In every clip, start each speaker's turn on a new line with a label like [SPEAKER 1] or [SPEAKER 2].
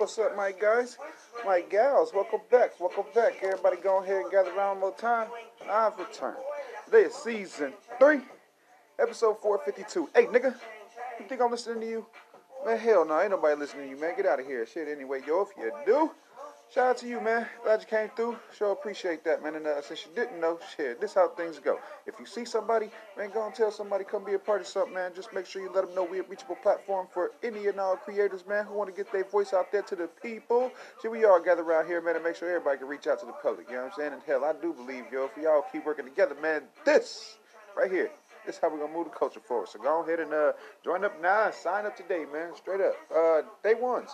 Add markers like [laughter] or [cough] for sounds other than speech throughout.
[SPEAKER 1] What's up, my guys? My gals, welcome back. Welcome back. Everybody go ahead and gather around one more time. I've returned. Today is season three, episode 452. Hey, nigga, you think I'm listening to you? Man, hell no, ain't nobody listening to you, man. Get out of here. Shit, anyway, yo, if you do, shout out to you, man. Glad you came through. Sure appreciate that, man. And uh, since you didn't know, shit, this how things go. If you see somebody, man, go and tell somebody, come be a part of something, man. Just make sure you let them know we're a reachable platform for any and all creators, man, who want to get their voice out there to the people. Shit, we all gather around here, man, and make sure everybody can reach out to the public. You know what I'm saying? And hell, I do believe, yo, if y'all keep working together, man, this right here. This is how we're gonna move the culture forward. So go ahead and uh, join up now and sign up today, man. Straight up. Uh, day ones.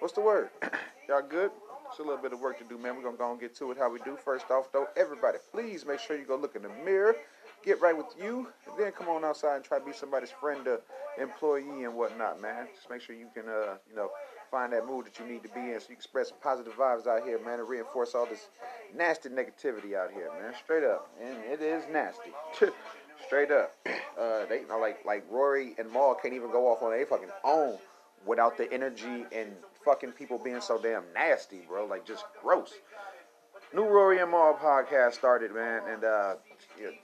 [SPEAKER 1] What's the word? [clears throat] Y'all good? It's a little bit of work to do, man. We're gonna go and get to it how we do. First off, though, everybody, please make sure you go look in the mirror, get right with you, and then come on outside and try to be somebody's friend, uh, employee, and whatnot, man. Just make sure you can, uh, you know, find that mood that you need to be in, so you can spread some positive vibes out here, man, and reinforce all this nasty negativity out here, man. Straight up, and it is nasty. [laughs] Straight up. [clears throat] Uh, they you know, like like Rory and Mal can't even go off on their fucking own without the energy and fucking people being so damn nasty, bro. Like just gross. New Rory and Mal podcast started, man, and uh,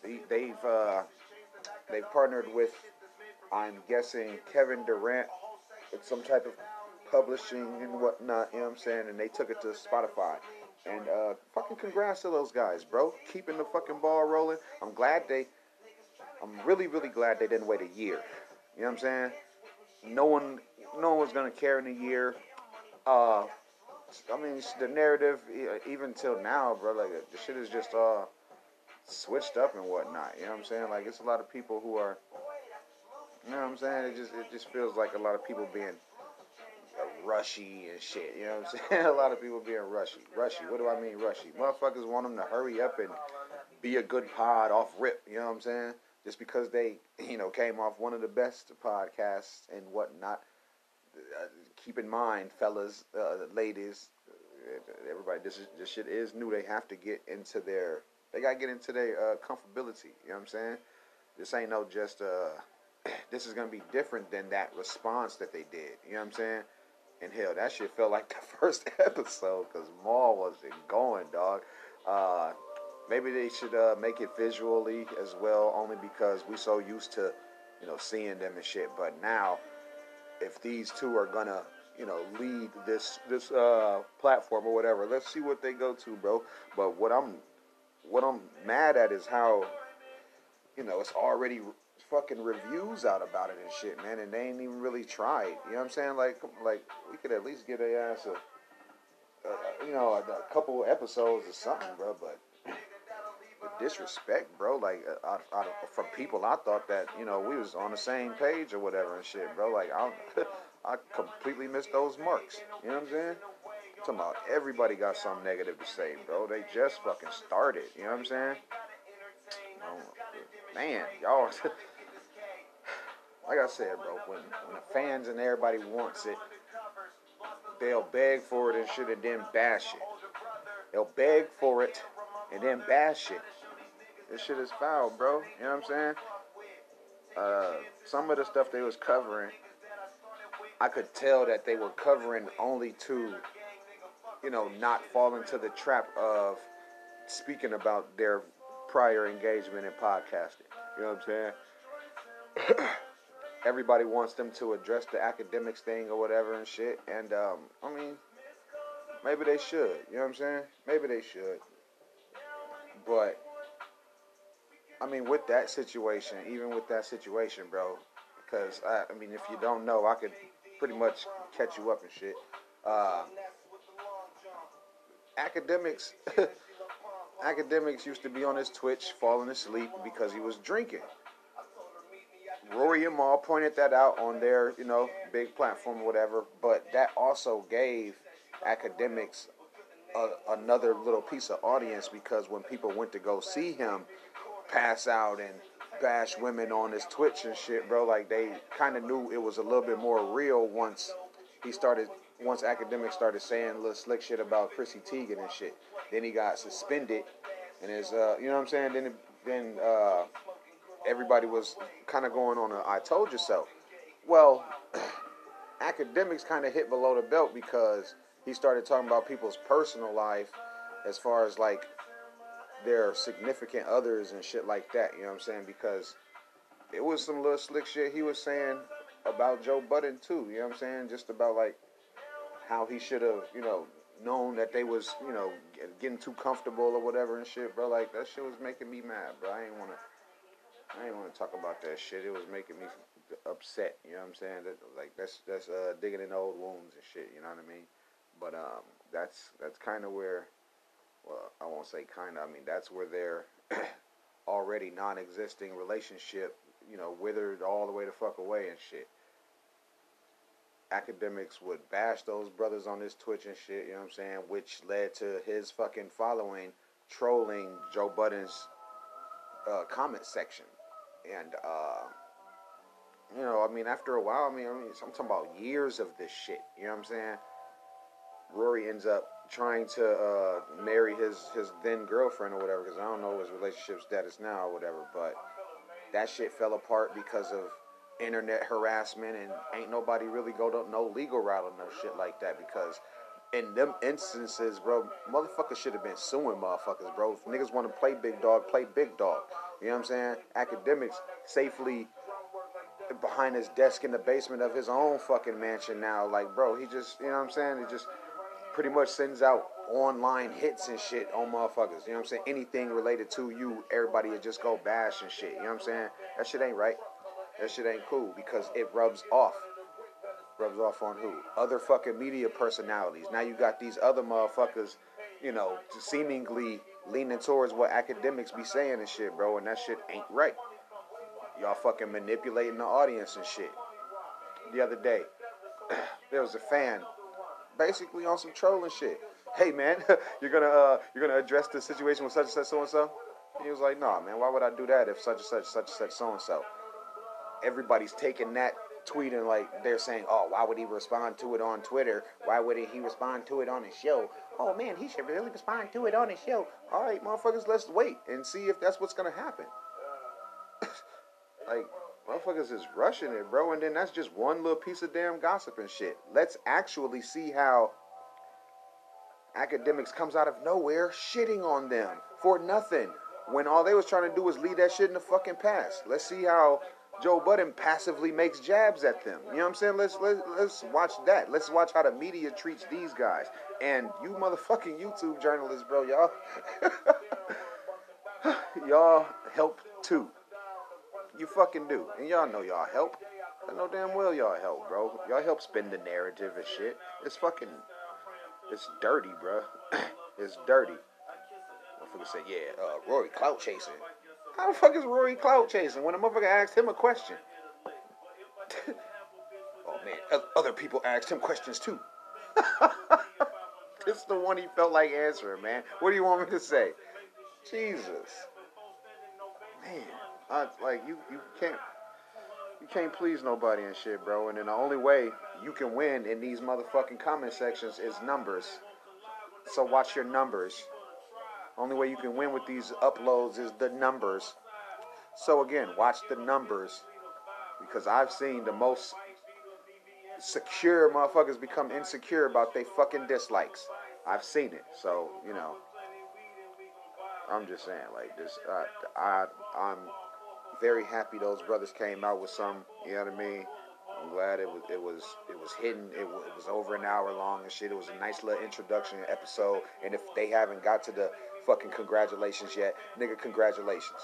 [SPEAKER 1] they, they've uh, they've partnered with, I'm guessing Kevin Durant, with some type of publishing and whatnot. You know what I'm saying? And they took it to Spotify. And uh, fucking congrats to those guys, bro. Keeping the fucking ball rolling. I'm glad they I'm really, really glad they didn't wait a year. You know what I'm saying? No one, no one was gonna care in a year. Uh, I mean, the narrative, even till now, bro, like the shit is just uh switched up and whatnot. You know what I'm saying? Like it's a lot of people who are, you know what I'm saying? It just, it just feels like a lot of people being rushy and shit. You know what I'm [laughs] saying? a lot of people being rushy, rushy. What do I mean rushy? Motherfuckers want them to hurry up and be a good pod off rip. You know what I'm saying? just because they, you know, came off one of the best podcasts and whatnot. Keep in mind, fellas, uh, ladies, uh, everybody, this is this shit is new. They have to get into their, they gotta get into their uh, comfortability. You know what I'm saying? This ain't no just. Uh, [clears throat] this is gonna be different than that response that they did. You know what I'm saying? And hell, that shit felt like [laughs] the first episode because Mal wasn't going, dog. Uh, maybe they should uh, make it visually as well, only because we so used to, you know, seeing them and shit. But now, if these two are gonna, you know, lead this this uh, platform or whatever, let's see what they go to, bro. But what I'm what I'm mad at is how, you know, it's already fucking reviews out about it and shit, man, and they ain't even really tried. You know what I'm saying? Like, like we could at least get a ass a, a you know, a, a couple episodes or something, bro. But disrespect, bro. Like uh, I, I, from people, I thought that you know we was on the same page or whatever and shit, bro. Like I, [laughs] I completely missed those marks. You know what I'm saying? I'm talking about everybody got something negative to say, bro. They just fucking started. You know what I'm saying? man, y'all. [laughs] like I said, bro, when when the fans and everybody wants it, they'll beg for it and shit, and then bash it. They'll beg for it and then bash it. This shit is foul, bro. You know what I'm saying? Uh, some of the stuff they was covering, I could tell that they were covering only to, you know, not fall into the trap of speaking about their prior engagement in podcasting. You know what I'm saying? [clears throat] Everybody wants them to address the Akademiks thing or whatever and shit. And um, I mean, maybe they should. You know what I'm saying? Maybe they should. But I mean, with that situation, even with that situation, bro, because I, I mean, if you don't know, I could pretty much catch you up and shit. Uh, Akademiks, [laughs] Akademiks used to be on his Twitch falling asleep because he was drinking. Rory and Mal pointed that out on their, you know, big platform or whatever, but that also gave Akademiks a, another little piece of audience because when people went to go see him pass out and bash women on his Twitch and shit, bro, like they kind of knew it was a little bit more real once he started, once Akademiks started saying little slick shit about Chrissy Teigen and shit. Then he got suspended, and his, uh, you know what I'm saying? Then, then uh, everybody was kind of going on a "I told you so." Well, [clears throat] Akademiks kind of hit below the belt because he started talking about people's personal life as far as like their significant others and shit like that. You know what I'm saying? Because it was some little slick shit he was saying about Joe Budden too. You know what I'm saying? Just about like how he should have, you know, known that they was, you know, getting too comfortable or whatever and shit, bro. Like that shit was making me mad, bro. I ain't wanna, I ain't wanna talk about that shit. It was making me upset. You know what I'm saying? That, like that's that's uh, digging in old wounds and shit. You know what I mean? But um, that's that's kind of where, well, I won't say kind of. I mean that's where their [clears throat] already non-existing relationship, you know, withered all the way the fuck away and shit. Akademiks would bash those brothers on this Twitch and shit, you know what I'm saying? Which led to his fucking following trolling Joe Budden's uh, comment section. And, uh, you know, I mean, after a while, I mean, I mean, I'm talking about years of this shit, you know what I'm saying? Rory ends up trying to uh, marry his, his then girlfriend or whatever, because I don't know his relationship status now or whatever, but that shit fell apart because of internet harassment and ain't nobody really go to no legal route or no shit like that because in them instances, bro, motherfuckers should have been suing motherfuckers, bro. If niggas want to play big dog, play big dog. You know what I'm saying? Akademiks safely behind his desk in the basement of his own fucking mansion now. Like, bro, he just, you know what I'm saying? He just pretty much sends out online hits and shit on motherfuckers. You know what I'm saying? Anything related to you, everybody just go bash and shit. You know what I'm saying? That shit ain't right. That shit ain't cool because it rubs off. Rubs off on who? Other fucking media personalities. Now you got these other motherfuckers, you know, seemingly leaning towards what Akademiks be saying and shit, bro, and that shit ain't right. Y'all fucking manipulating the audience and shit. The other day, [clears throat] there was a fan basically on some trolling shit. Hey man, [laughs] you're gonna uh, you're gonna address the situation with such and such so and so. He was like, Nah, man, why would I do that if such and such such and such so and so? everybody's taking that tweet and like they're saying, "Oh, why would he respond to it on Twitter? Why wouldn't he respond to it on his show? Oh man, he should really respond to it on his show." All right, motherfuckers, let's wait and see if that's what's gonna happen. [laughs] like, motherfuckers is rushing it, bro, and then that's just one little piece of damn gossip and shit. Let's actually see how Akademiks comes out of nowhere shitting on them for nothing when all they was trying to do was leave that shit in the fucking past. Let's see how Joe Budden passively makes jabs at them. You know what I'm saying? Let's let's let's watch that. Let's watch how the media treats these guys. And you motherfucking YouTube journalists, bro, y'all [laughs] y'all help too. You fucking do. And y'all know y'all help. I know damn well y'all help, bro. Y'all help spin the narrative and shit. It's fucking it's dirty, bro. [clears throat] it's dirty. Motherfucker said, yeah, uh, Rory clout chasing. How the fuck is Rory clout chasing when a motherfucker asked him a question? [laughs] oh man, other people asked him questions too. [laughs] is the one he felt like answering, man. What do you want me to say? Jesus, man, I, like you, you can't, you can't please nobody and shit, bro. And then the only way you can win in these motherfucking comment sections is numbers. So watch your numbers. Only way you can win with these uploads is the numbers. So again, watch the numbers because I've seen the most secure motherfuckers become insecure about they fucking dislikes. I've seen it. So, you know, I'm just saying like this uh, I I'm very happy those brothers came out with some, you know what I mean? I'm glad it was it was it was hidden. It was, it was over an hour long and shit. It was a nice little introduction episode. And if they haven't got to the fucking congratulations yet. Nigga, congratulations.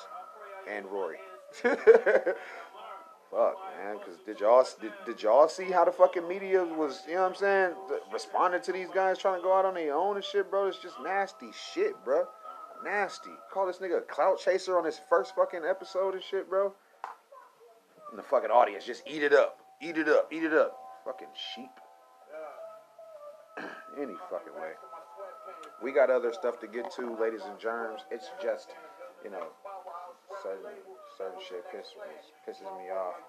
[SPEAKER 1] And Rory. [laughs] Fuck, man. Because did y'all did, did y'all see how the fucking media was, you know what I'm saying, responding to these guys trying to go out on their own and shit, bro? It's just nasty shit, bro. Nasty. Call this nigga a clout chaser on his first fucking episode and shit, bro. And the fucking audience just eat it up. Eat it up. Eat it up. Fucking sheep. [clears throat] Any fucking way we got other stuff to get to, ladies and germs. It's just, you know, certain certain shit pisses pisses me off.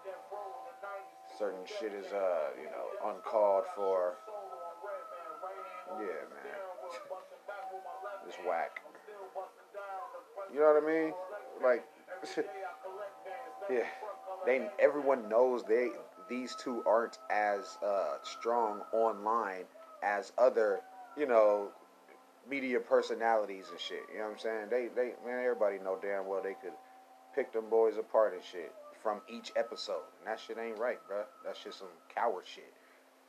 [SPEAKER 1] Certain shit is uh, you know, uncalled for. Yeah, man. [laughs] It's whack. You know what I mean? Like, [laughs] yeah. They everyone knows they these two aren't as uh, strong online as other, you know, media personalities and shit. You know what I'm saying? They, they, man, everybody know damn well they could pick them boys apart and shit from each episode. And that shit ain't right, bro. That's just some coward shit.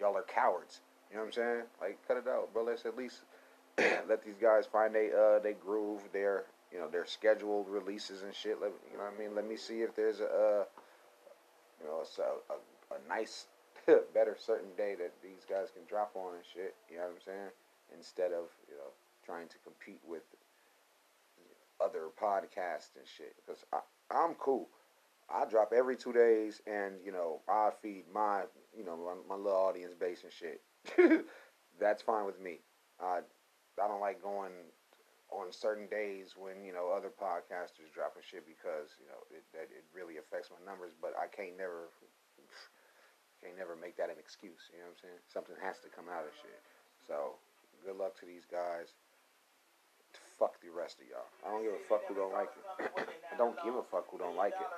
[SPEAKER 1] Y'all are cowards. You know what I'm saying? Like, cut it out, bro. Let's at least [clears throat] let these guys find they uh they groove, their you know their scheduled releases and shit. Let you know what I mean. Let me see if there's a uh, you know a, a, a nice [laughs] better certain day that these guys can drop on and shit. You know what I'm saying? Instead of you know trying to compete with other podcasts and shit. Because I'm cool. I drop every two days, and you know I feed my you know my, my little audience base and shit. [laughs] That's fine with me. I I don't like going on certain days when you know other podcasters dropping shit because you know it, that it really affects my numbers. But I can't never can't never make that an excuse. You know what I'm saying? Something has to come out of shit. So good luck to these guys. Fuck the rest of y'all. I don't give a fuck who don't like it. [coughs] I don't give a fuck who don't like it.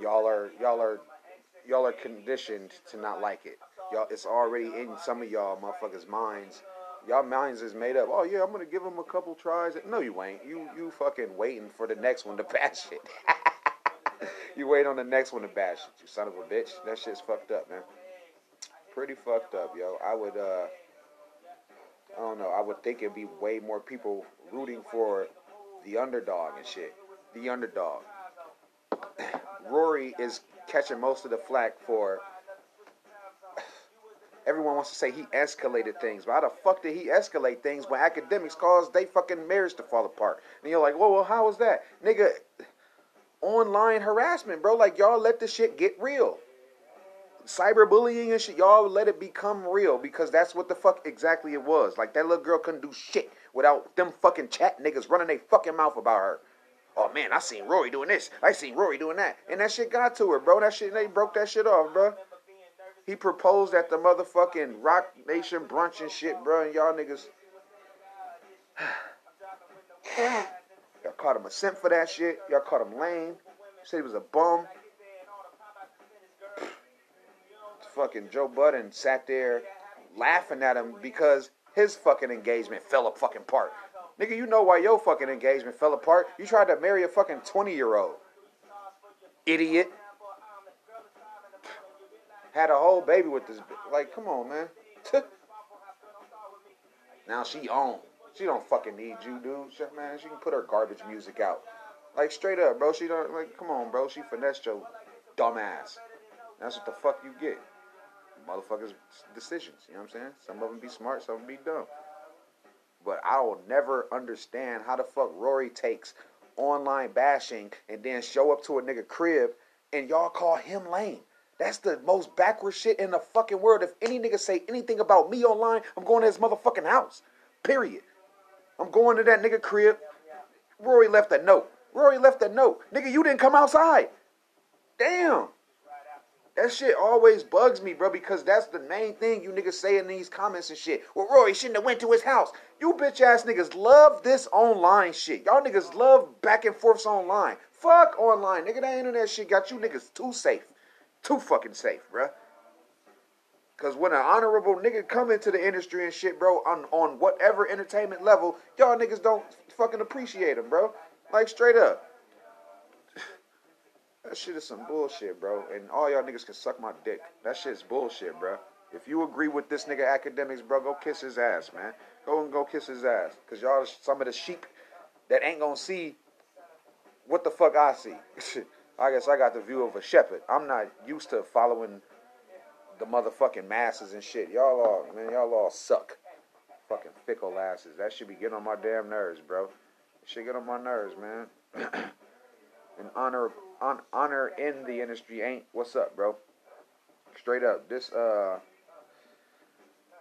[SPEAKER 1] Y'all are y'all are y'all are conditioned to not like it. Y'all, it's already in some of y'all motherfuckers' minds y'all minds is made up. Oh yeah, I'm gonna give him a couple tries. No, you ain't. You you fucking waiting for the next one to bash it. [laughs] you wait on the next one to bash it. You son of a bitch. That shit's fucked up, man. Pretty fucked up, yo. I would uh, I don't know. I would think it'd be way more people rooting for the underdog and shit. The underdog. [clears throat] Rory is catching most of the flack for everyone wants to say he escalated things. But how the fuck did he escalate things when Akademiks caused they fucking marriage to fall apart? And you're like, whoa, well, how was that? Nigga, online harassment, bro. Like, y'all let the shit get real. Cyberbullying and shit, y'all let it become real because that's what the fuck exactly it was. Like, that little girl couldn't do shit without them fucking chat niggas running their fucking mouth about her. Oh man, I seen Rory doing this. I seen Rory doing that. And that shit got to her, bro. That shit, they broke that shit off, bro. He proposed at the motherfucking Roc Nation brunch and shit, bro. And y'all niggas. [sighs] y'all caught him a simp for that shit. Y'all caught him lame. Said he was a bum. fucking Joe Budden sat there laughing at him because his fucking engagement fell fucking apart. Nigga, you know why your fucking engagement fell apart. You tried to marry a fucking 20 year old. Idiot had a whole baby with this. Like, come on, man. [laughs] now she on. She don't fucking need you, dude. Man, she can put her garbage music out. Like straight up, bro. She don't like. Come on, bro. She finessed your dumbass. That's what the fuck you get. Motherfuckers' decisions. You know what I'm saying? Some of them be smart, some of them be dumb. But I will never understand how the fuck Rory takes online bashing and then show up to a nigga crib and y'all call him lame. That's the most backward shit in the fucking world. If any nigga say anything about me online, I'm going to his motherfucking house. Period. I'm going to that nigga crib. Rory left a note. Rory left a note. Nigga, you didn't come outside. Damn. That shit always bugs me, bro, because that's the main thing you niggas say in these comments and shit. Well, Rory shouldn't have went to his house. You bitch ass niggas love this online shit. Y'all niggas love back and forths online. Fuck online, nigga. That internet shit got you niggas too safe. Too fucking safe, bruh. Cause when an honorable nigga come into the industry and shit, bro, on on whatever entertainment level, y'all niggas don't fucking appreciate him, bro. Like straight up. [laughs] That shit is some bullshit, bro. And all y'all niggas can suck my dick. That shit's bullshit, bro. If you agree with this nigga Akademiks, bro, go kiss his ass, man. Go and go kiss his ass. Cause y'all some of the sheep that ain't gonna see what the fuck I see. [laughs] I guess I got the view of a shepherd. I'm not used to following the motherfucking masses and shit. Y'all all, man, y'all all suck. Fucking fickle asses. That should be getting on my damn nerves, bro. It should get on my nerves, man. [clears throat] and honor, on, honor in the industry ain't. What's up, bro? Straight up, this uh,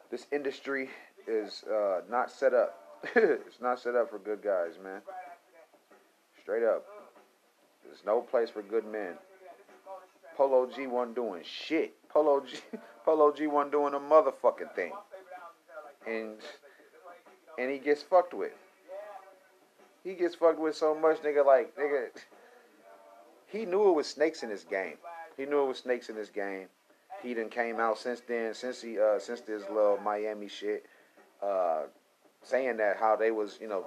[SPEAKER 1] this industry is uh not set up. [laughs] it's not set up for good guys, man. Straight up. There's no place for good men. Polo G wasn't doing shit. Polo G, [laughs] Polo G wasn't doing a motherfucking thing. And and he gets fucked with. He gets fucked with so much, nigga. Like nigga, he knew it was snakes in this game. He knew it was snakes in this game, he done came out since then, since he uh since this little Miami shit, uh, saying that how they was you know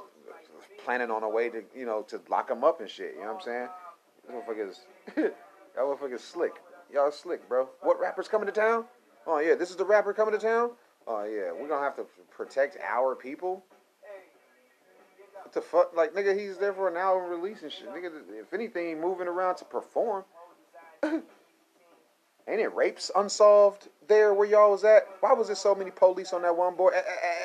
[SPEAKER 1] planning on a way to you know to lock him up and shit. You know what I'm saying? This motherfucker's [laughs] y'all motherfuckers slick. Y'all slick, bro. What rapper's coming to town? Oh yeah, this is the rapper coming to town. Oh yeah, we're gonna have to protect our people. What the fuck? Like nigga, he's there for an album release and shit. Nigga, if anything, moving around to perform. [laughs] Ain't it rapes unsolved there where y'all was at? Why was there so many police on that one boy?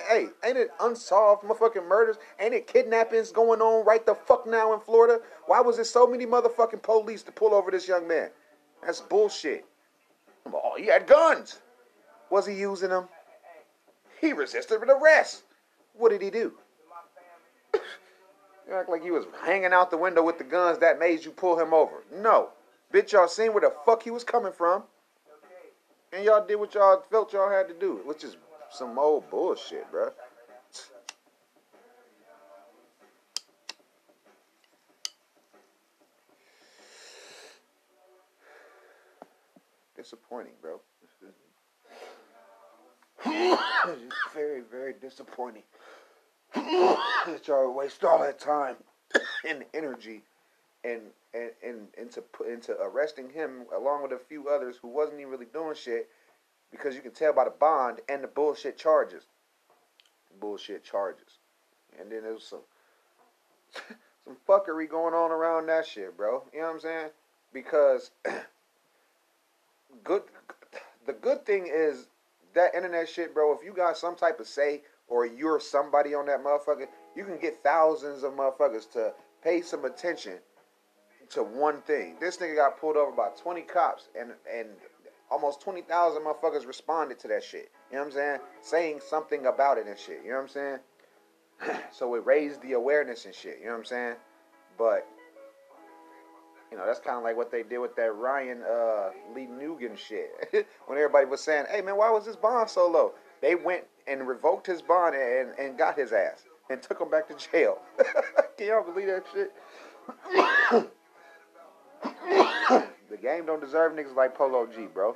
[SPEAKER 1] Hey, ain't it unsolved motherfucking murders? Ain't it kidnappings going on right the fuck now in Florida? Why was there so many motherfucking police to pull over this young man? That's bullshit. Oh, he had guns. Was he using them? He resisted with arrest. What did he do? [coughs] you act like he was hanging out the window with the guns that made you pull him over. No. Bitch, y'all seen where the fuck he was coming from. And y'all did what y'all felt y'all had to do, which is some old bullshit, bruh. Disappointing, bro. [coughs] very, very disappointing. [coughs] that y'all waste all that time [coughs] and energy and and, and into into arresting him along with a few others who wasn't even really doing shit because you can tell by the bond and the bullshit charges. Bullshit charges. And then there's some [laughs] some fuckery going on around that shit, bro. You know what I'm saying? Because [clears throat] good the good thing is that internet shit, bro, if you got some type of say or you're somebody on that motherfucker, you can get thousands of motherfuckers to pay some attention to one thing. This nigga got pulled over by 20 cops and and almost 20,000 motherfuckers responded to that shit. You know what I'm saying? Saying something about it and shit. You know what I'm saying? [clears throat] so it raised the awareness and shit. You know what I'm saying? But you know, that's kind of like what they did with that Ryan uh, Lee Nugent shit. [laughs] when everybody was saying, hey, man, why was this bond so low? They went and revoked his bond and, and got his ass and took him back to jail. [laughs] Can y'all believe that shit? [coughs] the game don't deserve niggas like Polo G, bro.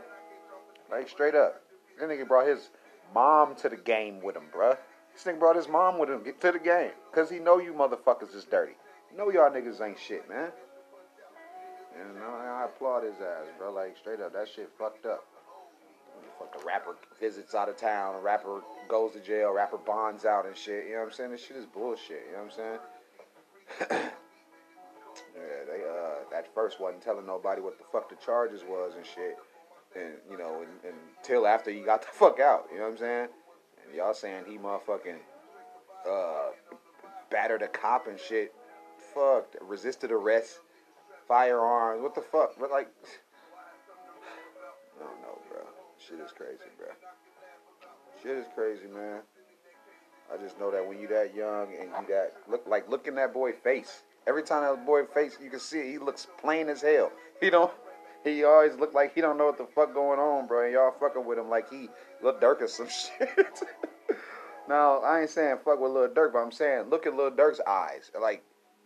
[SPEAKER 1] Like, straight up. this nigga brought his mom to the game with him, bro. This nigga brought his mom with him to the game. Because he know you motherfuckers is dirty. know y'all niggas ain't shit, man. And know, I applaud his ass, bro. Like straight up, that shit fucked up. Fuck the rapper visits out of town, rapper goes to jail, rapper bonds out and shit. You know what I'm saying? This shit is bullshit. You know what I'm saying? [clears throat] that first wasn't telling nobody what the fuck the charges was and shit. And you know, until after he got the [laughs] fuck out. You know what I'm saying? And y'all saying he motherfucking uh battered a cop and shit. Fuck, resisted arrest firearms. What the fuck? But like, [sighs] I don't know, bro. Shit is crazy, bro. Shit is crazy, man. I just know that when you that young and you that look like look in that boy face. Every time that boy face, you can see it, he looks plain as hell. [laughs] He don't. He always look like he don't know what the fuck going on, bro. And y'all fucking with him like he Lil Durk or some [laughs] shit. now I ain't saying fuck with Lil Durk, but I'm saying look at Lil Durk's eyes. Like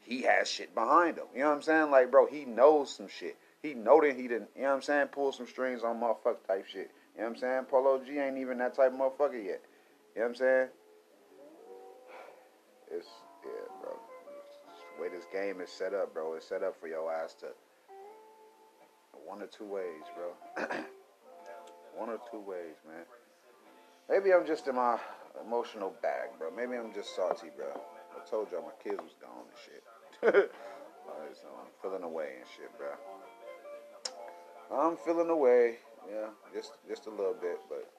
[SPEAKER 1] he has shit behind him. You know what I'm saying? Like, bro, he knows some shit. He know that he didn't, you know what I'm saying, pull some strings on motherfucker type shit. You know what I'm saying? Polo G ain't even that type of motherfucker yet. You know what I'm saying? [sighs] It's, yeah, bro. Way this game is set up, bro, it's set up for your ass to, one or two ways, bro. [clears throat] one or two ways, man. Maybe I'm just in my emotional bag, bro. Maybe I'm just salty, bro. I told y'all my kids was gone and shit. [laughs] I'm feeling away and shit, bro. I'm feeling away, yeah, just just a little bit, but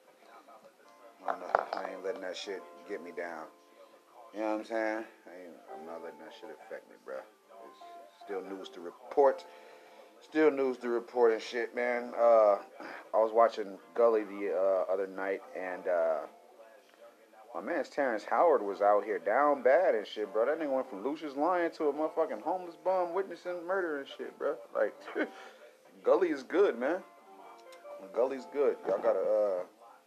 [SPEAKER 1] I'm not, I ain't letting that shit get me down. You know what I'm saying? I I'm not letting that shit affect me, bro. It's still news to report. Still news to report and shit, man. Uh, I was watching Gully the uh, other night, and uh, my man's Terrence Howard was out here down bad and shit, bro. That nigga went from Lucious Lyon to a motherfucking homeless bum witnessing murder and shit, bro. Like, [laughs] Gully is good, man. Gully's good. Y'all gotta uh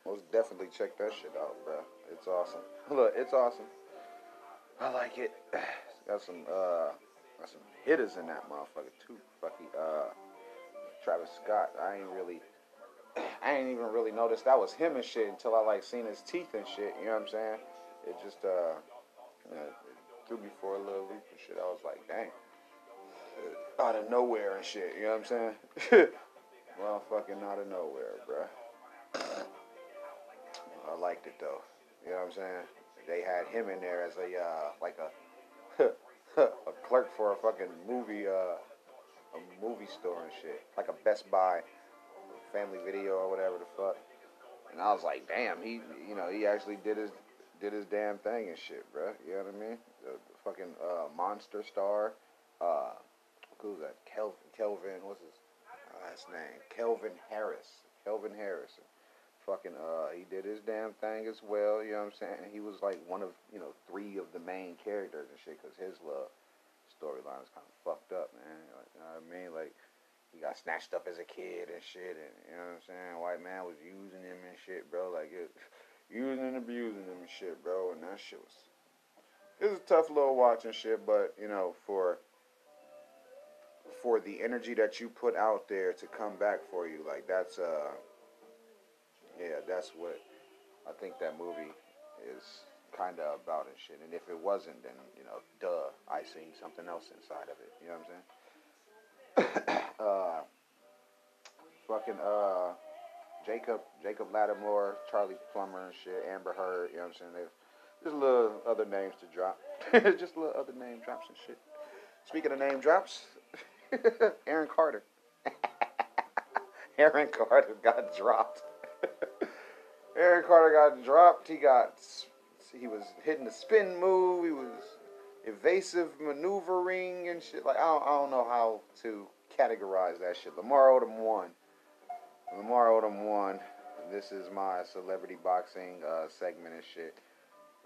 [SPEAKER 1] most definitely check that shit out, bro. It's awesome. [laughs] Look, it's awesome. I like it. [sighs] Got some uh got some hitters in that motherfucker too. Fucking uh Travis Scott. I ain't really [clears throat] I ain't even really noticed that was him and shit until I like seen his teeth and shit. You know what I'm saying? It just uh, you know, threw me for a little loop and shit. I was like, dang, out of nowhere and shit. You know what I'm saying? [laughs] well, fucking out of nowhere, bruh. [clears throat] I liked it though. You know what I'm saying? They had him in there as a uh, like a [laughs] a clerk for a fucking movie uh, a movie store and shit, like a Best Buy family video or whatever the fuck. And I was like, damn, he, you know, he actually did his did his damn thing and shit, bro. You know what I mean? The, the fucking uh, monster star, uh, who's that? Kelvin, Kelvin, what's his last name? Kelvin Harris. Kelvin Harrison. Fucking, uh, he did his damn thing as well. You know what I'm saying? He was like one of, you know, three of the main characters and shit, cause his love storyline is kind of fucked up, man. Like, you know what I mean? Like he got snatched up as a kid and shit, and you know what I'm saying. White man was using him and shit, bro. Like it, [laughs] using and abusing him and shit, bro. And that shit was it was a tough little watch and shit, but you know for for the energy that you put out there to come back for you, like that's uh yeah, that's what I think that movie is kind of about and shit. And if it wasn't, then you know, duh, I seen something else inside of it. You know what I'm saying? [coughs] uh, fucking uh, Jacob Jacob Latimore, Charlie Plummer and shit, Amber Heard. You know what I'm saying? There's just little other names to drop. [laughs] just little other name drops and shit. Speaking of name drops, [laughs] Aaron Carter. [laughs] Aaron Carter got dropped. Aaron Carter got dropped. He got he was hitting the spin move. He was evasive maneuvering and shit. Like I don't, I don't know how to categorize that shit. Lamar Odom won. Lamar Odom won. This is my celebrity boxing uh, segment and shit.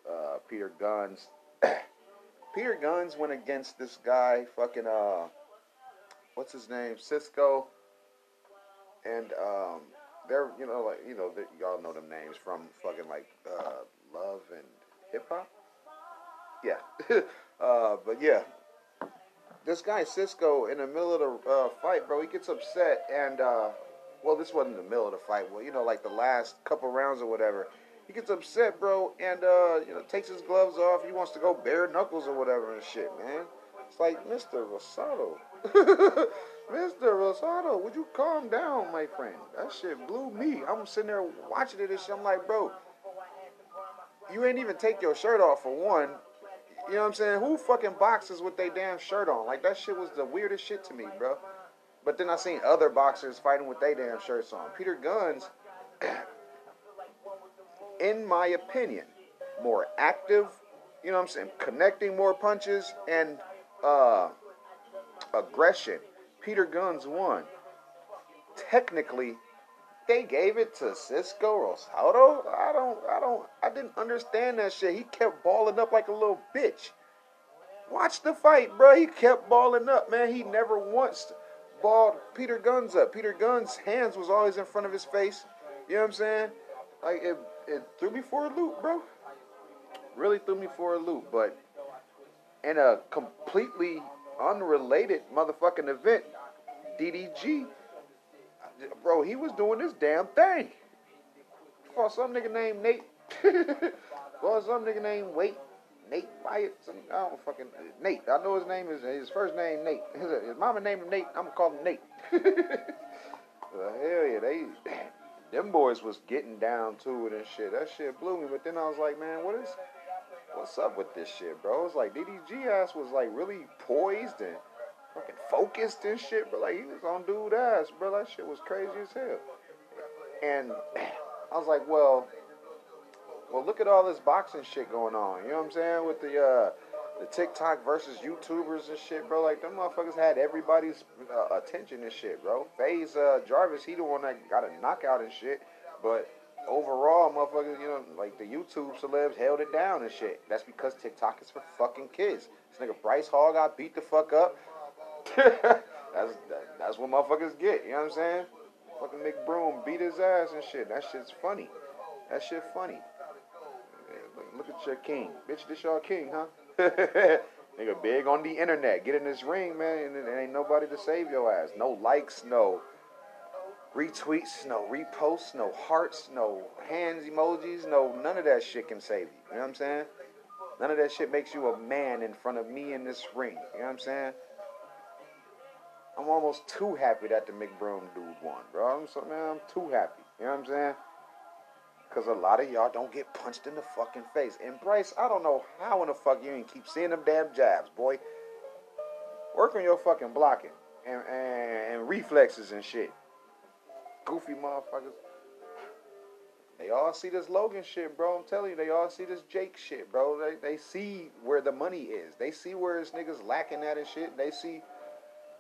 [SPEAKER 1] Uh, Peter Gunz. [coughs] Peter Gunz went against this guy, fucking uh, what's his name, Cisco, and um, they're you know like you know y'all know them names from fucking like uh, Love and Hip Hop. Yeah. [laughs] Uh, but yeah, this guy Cisco in the middle of the uh, fight, bro, he gets upset and uh, well, this wasn't the middle of the fight. Well, you know, like the last couple rounds or whatever. He gets upset, bro, and uh, you know, takes his gloves off. He wants to go bare knuckles or whatever and shit, man. It's like, Mr. Rosado, [laughs] Mr. Rosado, would you calm down, my friend? That shit blew me. I'm sitting there watching it and shit. I'm like, bro, you ain't even take your shirt off for one. You know what I'm saying? Who fucking boxes with their damn shirt on? Like that shit was the weirdest shit to me, bro. But then I seen other boxers fighting with their damn shirts on. Peter Gunz, [clears throat] in my opinion, more active. You know what I'm saying? Connecting more punches and uh, aggression. Peter Gunz won. Technically, they gave it to Cisco Rosado. I don't, I don't, I didn't understand that shit. He kept balling up like a little bitch. Watch the fight, bro. He kept balling up, man. He never once balled Peter Gunz up. Peter Gunz's hands was always in front of his face. You know what I'm saying? Like it, it threw me for a loop, bro. Really threw me for a loop. But in a completely unrelated motherfucking event, DDG bro, he was doing this damn thing. For some nigga named Nate. [laughs] For some nigga named Wait. Nate Wyatt. I don't fucking Nate. I know his name is his first name Nate. His, his mama named him Nate. I'm gonna call him Nate. [laughs] well, hell yeah, they them boys was getting down to it and shit. That shit blew me. But then I was like, man, what is what's up with this shit, bro? It's like DDG ass was like really poised and fucking focused and shit, but like he was on dude ass, bro. That shit was crazy as hell. And [clears throat] I was like, well, well, look at all this boxing shit going on. You know what I'm saying with the uh, the TikTok versus YouTubers and shit, bro. Like them motherfuckers had everybody's uh, attention and shit, bro. FaZe uh, Jarvis, he the one that got a knockout and shit, but overall, motherfuckers, you know, like the YouTube celebs held it down and shit. That's because TikTok is for fucking kids. This nigga Bryce Hall got beat the fuck up. [laughs] that's that, that's what motherfuckers get. You know what I'm saying? Fucking McBroom beat his ass and shit. That shit's funny. That shit funny. Look at your king, bitch. This y'all king, huh? [laughs] Nigga, big on the internet. Get in this ring, man, and, and ain't nobody to save your ass. No likes, no, retweets, no reposts, no hearts, no hands emojis, no none of that shit can save you. You know what I'm saying? None of that shit makes you a man in front of me in this ring. You know what I'm saying? I'm almost too happy that the McBroom dude won, bro. I'm so man, I'm too happy. You know what I'm saying? Cause a lot of y'all don't get punched in the fucking face. And Bryce, I don't know how in the fuck you ain't keep seeing them damn jabs, boy. Work on your fucking blocking and, and, and reflexes and shit. Goofy motherfuckers. They all see this Logan shit, bro. I'm telling you, they all see this Jake shit, bro. They, they see where the money is. They see where this niggas lacking at and shit. They see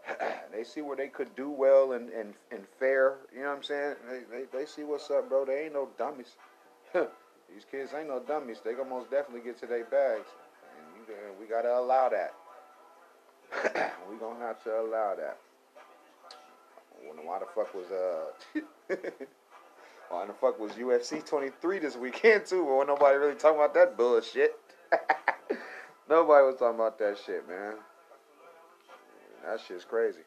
[SPEAKER 1] [clears throat] they see where they could do well and, and, and fair. You know what I'm saying? They, they, they see what's up, bro. They ain't no dummies. [laughs] These kids ain't no dummies. They gonna most definitely get to their bags. And you, we gotta allow that. [clears throat] we gonna have to allow that. Why the fuck was uh [laughs] why the fuck was UFC 23 this weekend too? But nobody really talking about that bullshit. [laughs] nobody was talking about that shit, man. That shit's crazy.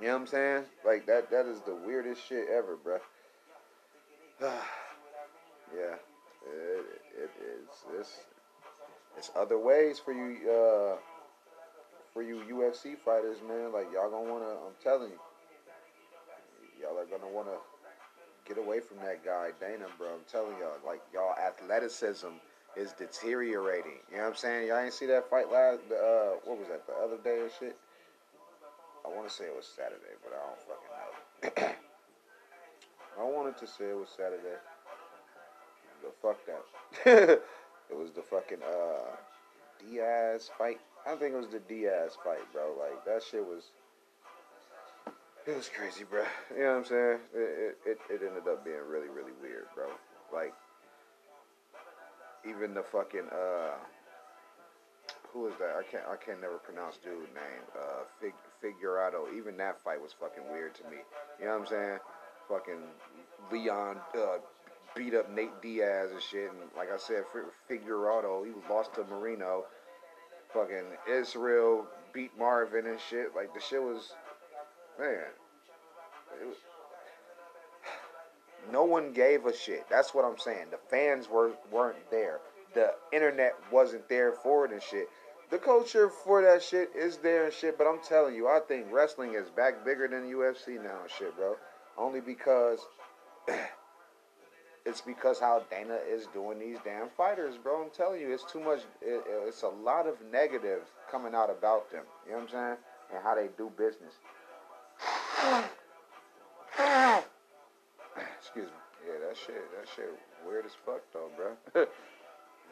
[SPEAKER 1] You know what I'm saying? Like that that is the weirdest shit ever, bruh. [sighs] yeah. It, it, it's it's it's other ways for you uh for you UFC fighters, man. Like y'all gonna wanna I'm telling you. Y'all are gonna wanna get away from that guy, Dana, bro. I'm telling y'all, like y'all athleticism is deteriorating. You know what I'm saying? Y'all ain't see that fight last uh what was that, the other day or shit? I wanna say it was Saturday, but I don't fucking know. [clears throat] I wanted to say it was Saturday. But fuck that. [laughs] it was the fucking uh Diaz fight. I think it was the Diaz fight, bro. Like that shit was it was crazy, bro. You know what I'm saying? It, it, it ended up being really, really weird, bro. Like, even the fucking, uh, who is that? I can't, I can't never pronounce dude's name. Uh, Fig, Figueroa. Even that fight was fucking weird to me. You know what I'm saying? Fucking Leon, uh, beat up Nate Diaz and shit. And like I said, Figueroa, he lost to Marino. Fucking Israel beat Marvin and shit. Like the shit was man, no one gave a shit. That's what I'm saying. The fans were weren't there. The internet wasn't there for it and shit. The culture for that shit is there and shit, but I'm telling you, I think wrestling is back bigger than UFC now and shit, bro. Only because [clears throat] it's because how Dana is doing these damn fighters, bro. I'm telling you, it's too much. It, it's a lot of negative coming out about them. You know what I'm saying? And how they do business. Excuse me. Yeah, that shit, that shit weird as fuck though, bro. [laughs] this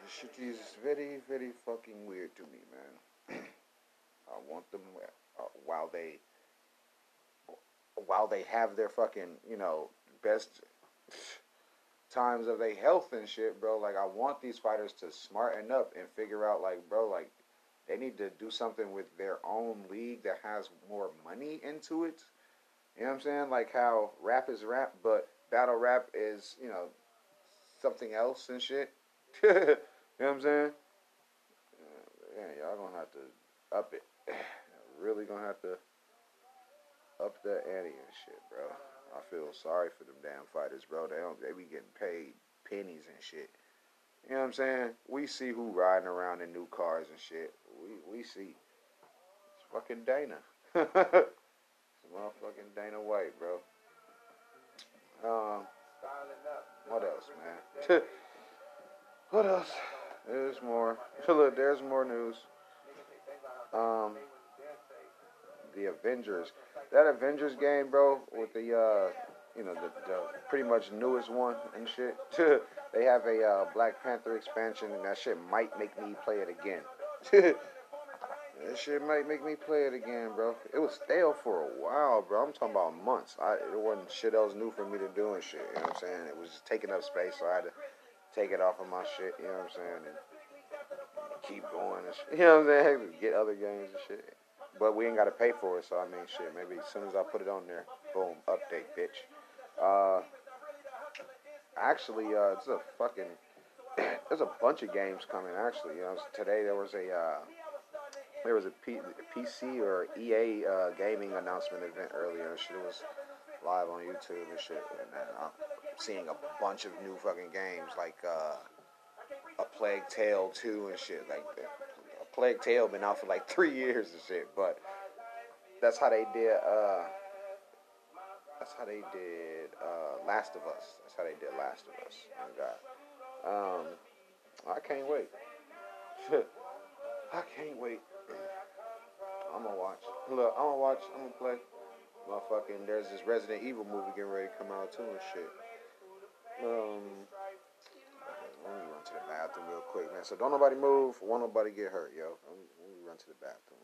[SPEAKER 1] shit is very, very fucking weird to me, man. [clears throat] I want them uh, while they, while they have their fucking, you know, best times of their health and shit, bro. Like I want these fighters to smarten up and figure out, like, bro, like they need to do something with their own league that has more money into it you know what I'm saying? Like how rap is rap, but battle rap is, you know, something else and shit. [laughs] you know what I'm saying? Yeah, y'all gonna have to up it. [sighs] really gonna have to up the ante and shit, bro. I feel sorry for them damn fighters, bro. They don't they be getting paid pennies and shit. You know what I'm saying? We see who riding around in new cars and shit. We we see. It's fucking Dana. [laughs] Motherfucking Dana White, bro. Um, what else, man? [laughs] what else? There's more. [laughs] Look, there's more news. Um, the Avengers. That Avengers game, bro, with the uh, you know, the, the pretty much newest one and shit. [laughs] they have a uh, Black Panther expansion, and that shit might make me play it again. This shit might make me play it again, bro. It was stale for a while, bro. I'm talking about months. I it wasn't shit else new for me to do and shit. You know what I'm saying? It was just taking up space, so I had to take it off of my shit. You know what I'm saying? And keep going and shit. [laughs] You know what I'm saying? [laughs] Get other games and shit. But we ain't got to pay for it, so I mean, shit. Maybe as soon as I put it on there, boom, update, bitch. Uh, actually, uh, it's a fucking. [clears throat] There's a bunch of games coming. Actually, you know, today there was a. Uh, there was a P- PC or EA uh, gaming announcement event earlier. Shit was live on YouTube and shit. And then I'm seeing a bunch of new fucking games like uh, a Plague Tale 2 and shit. Like a Plague Tale been out for like three years and shit, but that's how they did. Uh, that's how they did uh, Last of Us. That's how they did Last of Us. Oh God. Um, I can't wait. [laughs] I can't wait. I'm gonna watch. Look, I'm gonna watch. I'm gonna play. Motherfucking, there's this Resident Evil movie getting ready to come out too and shit. Um, let me run to the bathroom real quick, man. So don't nobody move. Won't nobody get hurt, yo. Let me, let me run to the bathroom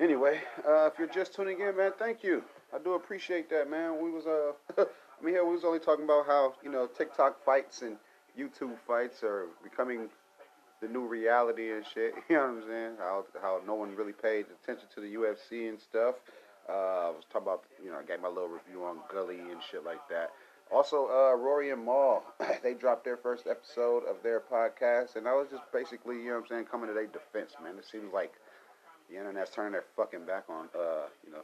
[SPEAKER 1] Anyway, uh, if you're just tuning in, man, thank you. I do appreciate that, man. We was uh, [laughs] I mean, here we was only talking about how you know TikTok fights and YouTube fights are becoming the new reality and shit. [laughs] You know what I'm saying? How how no one really paid attention to the UFC and stuff. Uh, I was talking about you know I gave my little review on Gully and shit like that. Also, uh, Rory and Mal, [clears throat] they dropped their first episode of their podcast, and I was just basically, you know what I'm saying, coming to their defense, man. It seems like the internet's turning their fucking back on, uh, you know,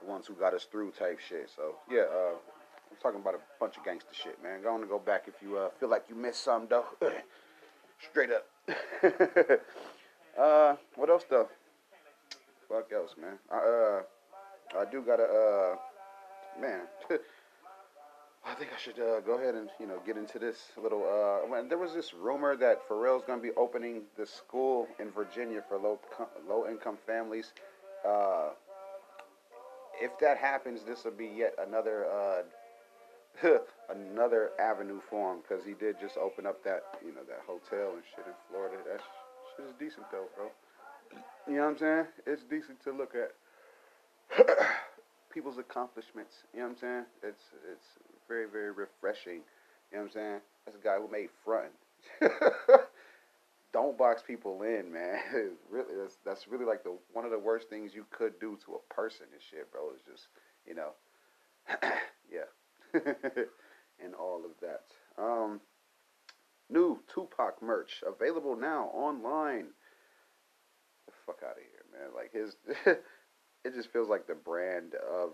[SPEAKER 1] the ones who got us through type shit. So yeah, uh, I'm talking about a bunch of gangster shit, man. Go on and go back if you uh, feel like you missed something though. [laughs] Straight up. [laughs] uh, what else though? Fuck else, man. I uh, I do gotta uh, man. [laughs] I think I should uh, go ahead and you know get into this little. Uh, there was this rumor that Pharrell's going to be opening the school in Virginia for low low income families. Uh, if that happens, this will be yet another uh, [laughs] another avenue for him because he did just open up that you know that hotel and shit in Florida. That shit is decent though, bro. You know what I'm saying? It's decent to look at [clears throat] people's accomplishments. You know what I'm saying? It's it's very, very refreshing. You know what I'm saying? That's a guy who made front. [laughs] Don't box people in, man. [laughs] really, that's, that's really like the one of the worst things you could do to a person and shit, bro. Is just you know, [clears throat] yeah, [laughs] and all of that. Um, new Tupac merch available now online. The fuck out of here, man. Like his, it just feels like the brand of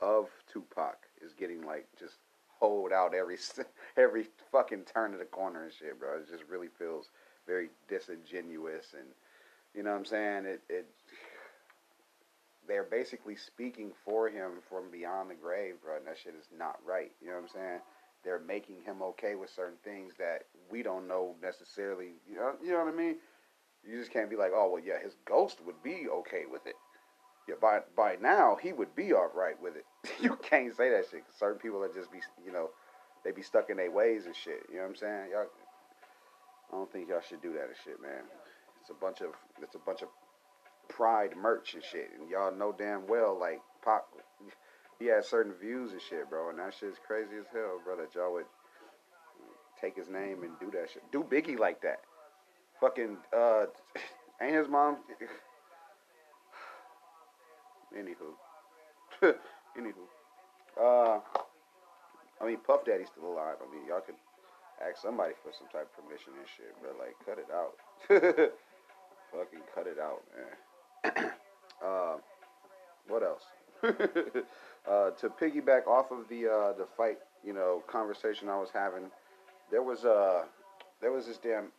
[SPEAKER 1] of Tupac is getting like just hold out every [laughs] every fucking turn of the corner and shit, bro. It just really feels very disingenuous and you know what I'm saying? It it they're basically speaking for him from beyond the grave, bro, and that shit is not right. You know what I'm saying? They're making him okay with certain things that we don't know necessarily. You know, you know what I mean? You just can't be like, oh well, yeah, his ghost would be okay with it yeah, by by now he would be all right with it. [laughs] you can't say that shit. Certain people that just be, you know, they be stuck in their ways and shit. You know what I'm saying? Y'all, I don't think y'all should do that and shit, man. It's a bunch of it's a bunch of pride merch and shit, and y'all know damn well like Pop, he has certain views and shit, bro, and that shit's crazy as hell, bro. That y'all would take his name and do that shit. Do Biggie like that? Fucking uh, [laughs] ain't his mom? [laughs] Anywho. [laughs] Anywho. Uh, I mean, Puff Daddy's still alive. I mean, y'all could ask somebody for some type of permission and shit, but like, cut it out. [laughs] Fucking cut it out, man. [clears throat] uh, what else? [laughs] uh, to piggyback off of the uh, the fight, you know, conversation I was having, there was uh there was this damn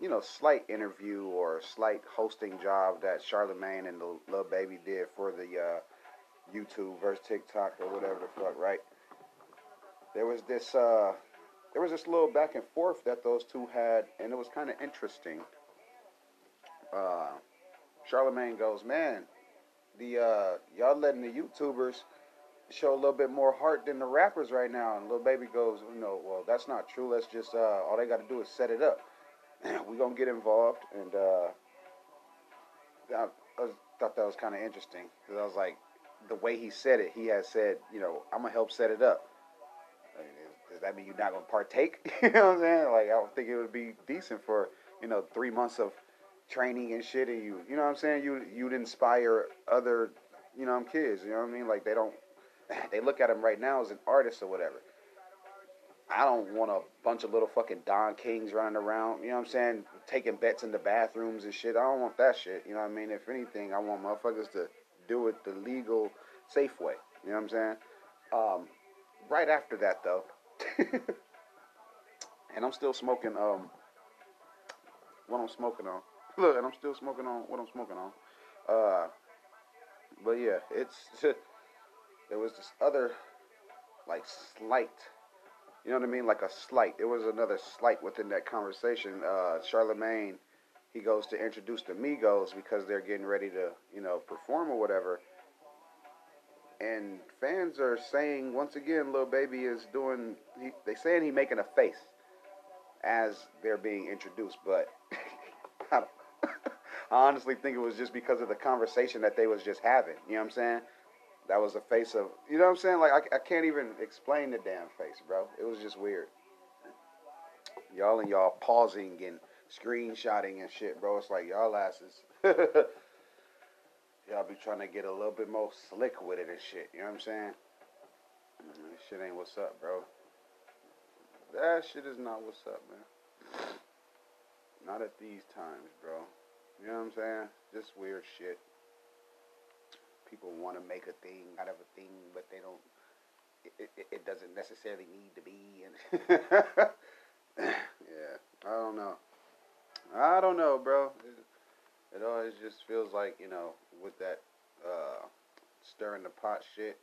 [SPEAKER 1] you know, slight interview or slight hosting job that Charlemagne and the Lil Baby did for the uh, YouTube versus TikTok or whatever the fuck, right? There was this, uh, there was this little back and forth that those two had, and it was kind of interesting. Uh, Charlemagne goes, man, the uh, y'all letting the YouTubers show a little bit more heart than the rappers right now, and Lil Baby goes, you know, well, that's not true. Let's just uh, all they got to do is set it up. [clears throat] we're gonna get involved and uh, I, I thought that was kind of interesting because I was like, the way he said it, he has said, you know, I'm gonna help set it up. Like, does that mean you're not gonna partake? [laughs] you know what I'm saying? Like, I don't think it would be decent for you know three months of training and shit, and you, you know what I'm saying? You you'd inspire other, you know, kids. You know what I mean? Like they don't, [laughs] they look at him right now as an artist or whatever. I don't want a bunch of little fucking Don Kings running around, you know what I'm saying, taking bets in the bathrooms and shit. I don't want that shit, you know what I mean? If anything, I want motherfuckers to do it the legal, safe way, you know what I'm saying? Um, right after that, though, [laughs] and I'm still smoking, um, what I'm smoking on. [laughs] Look, and I'm still smoking on what I'm smoking on. Uh, but yeah, it's, [laughs] there was this other, like, slight you know what I mean? Like a slight. It was another slight within that conversation. Uh, Charlemagne, he goes to introduce the Migos because they're getting ready to, you know, perform or whatever. And fans are saying once again, Lil Baby is doing. He, they saying he making a face as they're being introduced, but I, [laughs] I honestly think it was just because of the conversation that they was just having. You know what I'm saying? That was a face of, you know what I'm saying? Like, I, I can't even explain the damn face, bro. It was just weird. Y'all and y'all pausing and screenshotting and shit, bro. It's like y'all asses. [laughs] y'all be trying to get a little bit more slick with it and shit. You know what I'm saying? This shit ain't what's up, bro. That shit is not what's up, man. Not at these times, bro. You know what I'm saying? Just weird shit people want to make a thing out of a thing, but they don't. It, it, it doesn't necessarily need to be. And [laughs] yeah, I don't know. I don't know, bro. It, it always just feels like you know, with that uh, stirring the pot shit,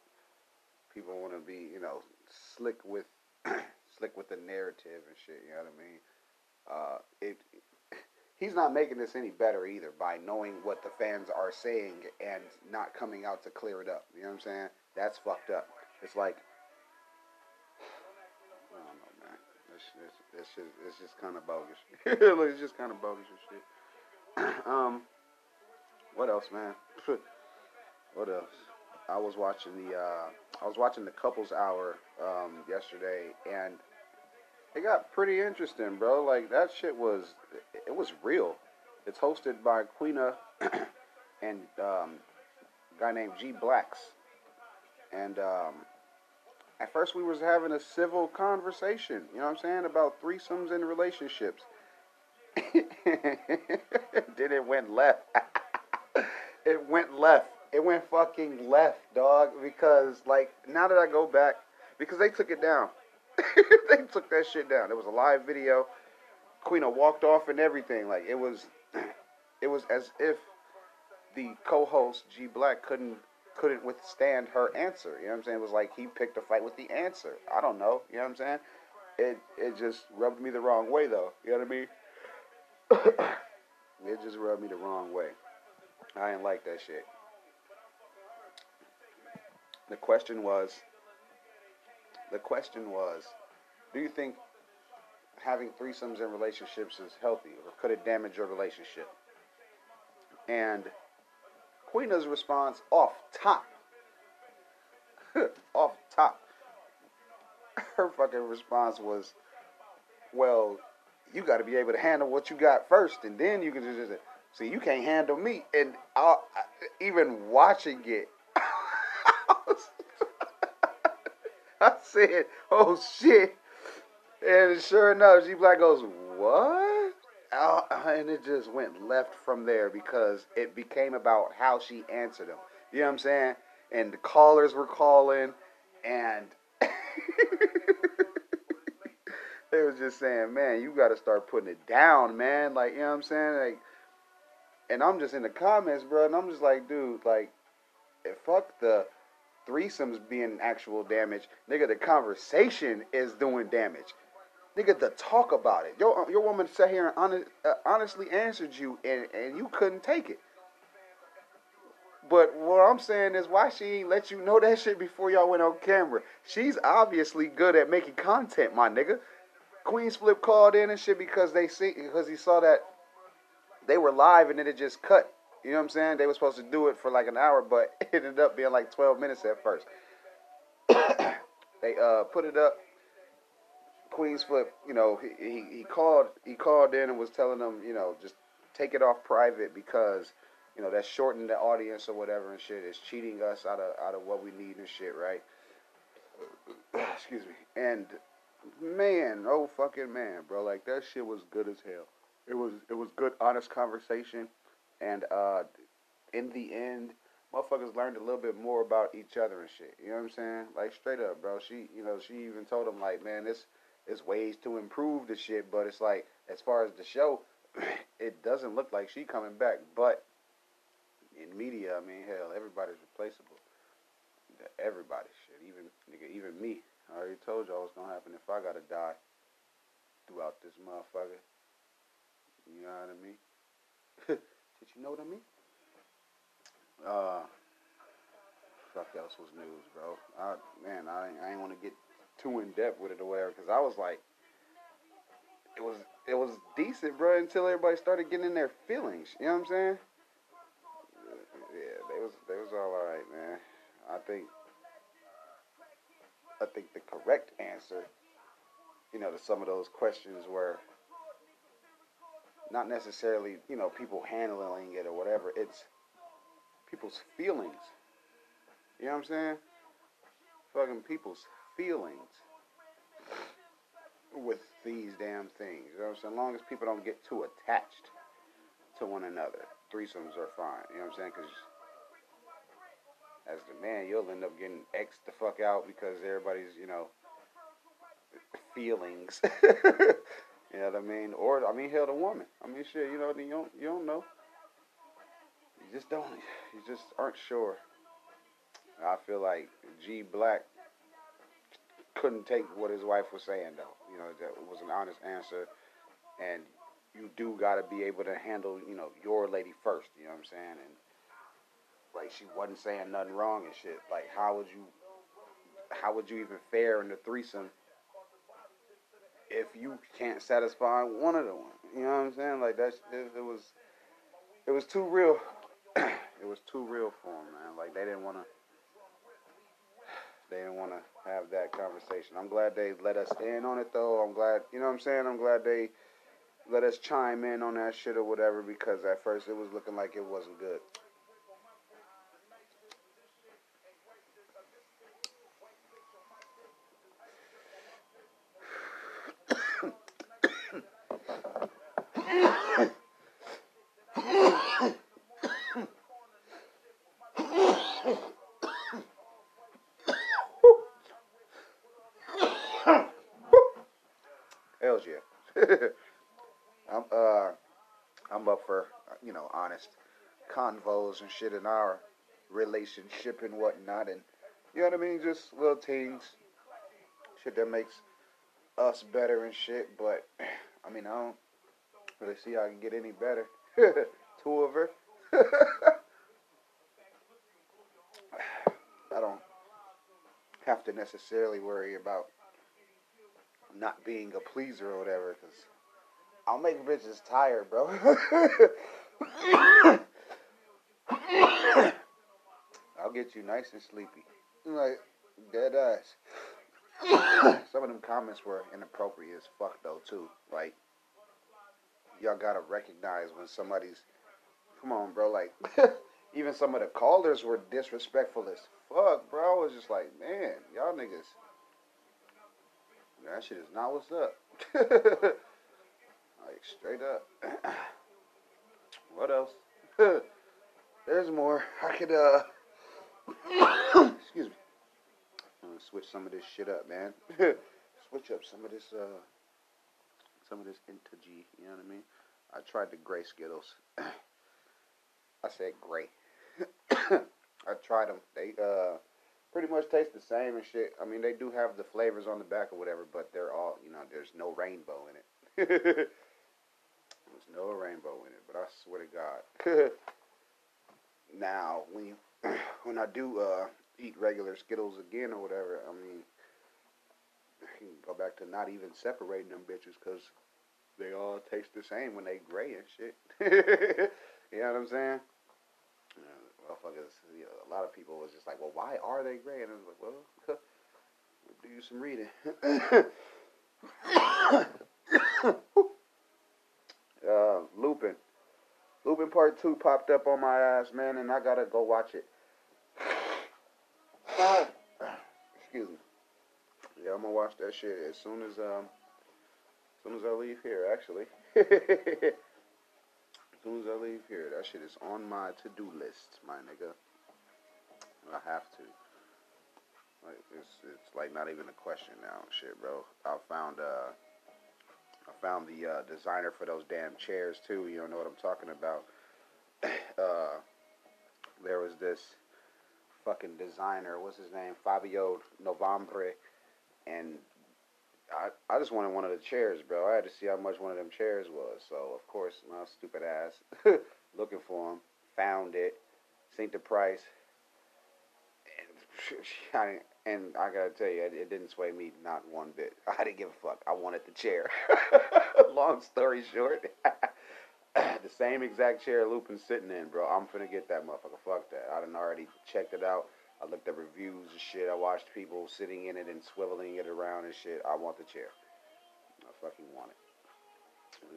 [SPEAKER 1] people want to be you know slick with [clears throat] slick with the narrative and shit. You know what I mean? Uh, it he's not making this any better either by knowing what the fans are saying and not coming out to clear it up. You know what I'm saying? That's fucked up. It's like, [sighs] I don't know, man. This, this, this shit, it's just kind of bogus. [laughs] it's just kind of bogus and shit. [clears throat] um, what else, man? [laughs] what else? I was watching the uh, I was watching the couples hour um, yesterday, and it got pretty interesting, bro. Like that shit was, it was real. It's hosted by Queena [clears throat] and um, a guy named G Blacks, and um, at first we was having a civil conversation. You know what I'm saying about threesomes and relationships. [laughs] then it went left. [laughs] it went left. It went fucking left, dog. Because like now that I go back, because they took it down [laughs] they took that shit down. It was a live video. Queen walked off and everything. Like it was, [clears throat] it was as if the co-host G Black couldn't couldn't withstand her answer. You know what I'm saying? It was like he picked a fight with the answer. I don't know. You know what I'm saying? It it just rubbed me the wrong way though. You know what I mean? [coughs] it just rubbed me the wrong way. I didn't like that shit. The question was the question was, do you think having threesomes in relationships is healthy or could it damage your relationship? And Queena's response off top, [laughs] off top, her fucking response was, well, you got to be able to handle what you got first, and then you can just see you can't handle me. And I, even watching it, [laughs] I said, "Oh shit!" And sure enough, G Black goes, "What?" Uh, and it just went left from there because it became about how she answered him. You know what I'm saying? And the callers were calling, and [laughs] they was just saying, "Man, you got to start putting it down, man." Like, you know what I'm saying? Like, and I'm just in the comments, bro, and I'm just like, dude, like, fuck the threesomes being actual damage. Nigga, the conversation is doing damage. Nigga, the talk about it. Your, your woman sat here and honest, uh, honestly answered you, and, and you couldn't take it. But what I'm saying is, why she ain't let you know that shit before y'all went on camera? She's obviously good at making content, my nigga. Queenzflip called in and shit because they see because he saw that they were live and then it just cut You know what I'm saying? They were supposed to do it for like an hour, but [laughs] it ended up being like 12 minutes at first. [coughs] they uh, put it up. Queenzflip, you know, he, he, he called he called in and was telling them, you know, just take it off private because, you know, that's shortening the audience or whatever and shit. It's cheating us out of out of what we need and shit, right? [clears throat] Excuse me. And man, oh fucking man, bro, like that shit was good as hell. It was it was good, honest conversation, and uh, in the end, motherfuckers learned a little bit more about each other and shit. You know what I'm saying? Like straight up, bro. She, you know, she even told him like, man, this there's ways to improve the shit, but it's like as far as the show, [clears throat] it doesn't look like she coming back. But in media, I mean, hell, everybody's replaceable. Everybody, shit, even nigga, even me. I already told y'all what's gonna happen if I gotta die throughout this motherfucker. You know what I mean? [laughs] Did you know what I mean? Uh, fuck else was news, bro. I, man, I, I ain't want to get too in depth with it or whatever, because I was like, it was it was decent, bro, until everybody started getting in their feelings. You know what I'm saying? Yeah, they was they was all alright, man. I think I think the correct answer, you know, to some of those questions were not necessarily, you know, people handling it or whatever. It's people's feelings. You know what I'm saying? Fucking people's feelings with these damn things. You know what I'm saying? As long as people don't get too attached to one another, threesomes are fine. You know what I'm saying? Because as the man, you'll end up getting X the fuck out because everybody's, you know, feelings. [laughs] you know what I mean? Or I mean, hell, the woman. I mean, shit. You know, you don't, you don't know. You just don't. You just aren't sure. I feel like G Black couldn't take what his wife was saying though. You know, that was an honest answer, and you do got to be able to handle, you know, your lady first. You know what I'm saying? And like she wasn't saying nothing wrong and shit. Like how would you, how would you even fare in the threesome if you can't satisfy one of the them? You know what I'm saying? Like that's it, it was, it was too real. [clears throat] it was too real for him, man. Like they didn't want to they didn't want to have that conversation. I'm glad they let us in on it though. I'm glad, you know what I'm saying? I'm glad they let us chime in on that shit or whatever because at first it was looking like it wasn't good. Hells yeah. I'm uh I'm up for you know honest convos and shit in our relationship and whatnot and you know what I mean, just little things, shit that makes us better and shit. But I mean, I don't really see how I can get any better. [laughs] Two of her. [laughs] I don't have to necessarily worry about not being a pleaser or whatever, because I'll make bitches tired, bro. [laughs] I'll get you nice and sleepy. Like, dead eyes. Some of them comments were inappropriate as fuck, though, too. Like, y'all gotta recognize when somebody's. Come on, bro. Like, [laughs] even some of the callers were disrespectful as fuck, bro. I was just like, man, y'all niggas that shit is not what's up. [laughs] like straight up. [clears throat] what else? [laughs] There's more. I could uh [coughs] excuse me. I'm gonna switch some of this shit up, man. [laughs] switch up some of this uh some of this into G, you know what I mean? I tried the gray Skittles. [coughs] I said gray. [coughs] I tried them. They uh pretty much taste the same and shit. I mean, they do have the flavors on the back or whatever, but they're all, you know, there's no rainbow in it. [laughs] there's no rainbow in it, but I swear to God. [laughs] now, when you, [clears throat] when I do uh, eat regular Skittles again or whatever, I mean, you can go back to not even separating them bitches because they all taste the same when they gray and shit. [laughs] you know what I'm saying? motherfuckers, you know, a lot of people was just like, well, why are they gray? And I was like, well, [laughs] do you some reading. [coughs] uh, Lupin. Lupin Part 2 popped up on my ass, man, and I gotta go watch it. Excuse me. Yeah, I'm gonna watch that shit as soon as um as soon as I leave here, actually. [laughs] as soon as I leave here. That shit is on my to-do list, my nigga. I have to. Like it's it's like not even a question now, shit, bro. I found uh I found the uh, designer for those damn chairs too. You don't know what I'm talking about. [clears throat] uh, there was this fucking designer. What's his name? Fabio Novembre, and I I just wanted one of the chairs, bro. I had to see how much one of them chairs was. So of course, my stupid ass [laughs] looking for them, found it, seen the price, and [laughs] and I gotta tell you, it, it, didn't sway me not one bit. [laughs] I didn't give a fuck. I wanted the chair. [laughs] Long story short, [laughs] the same exact chair Lupin's sitting in, bro. I'm finna get that motherfucker. Fuck that. I done already checked it out. I looked at reviews and shit. I watched people sitting in it and swiveling it around and shit. I want the chair. I fucking want it.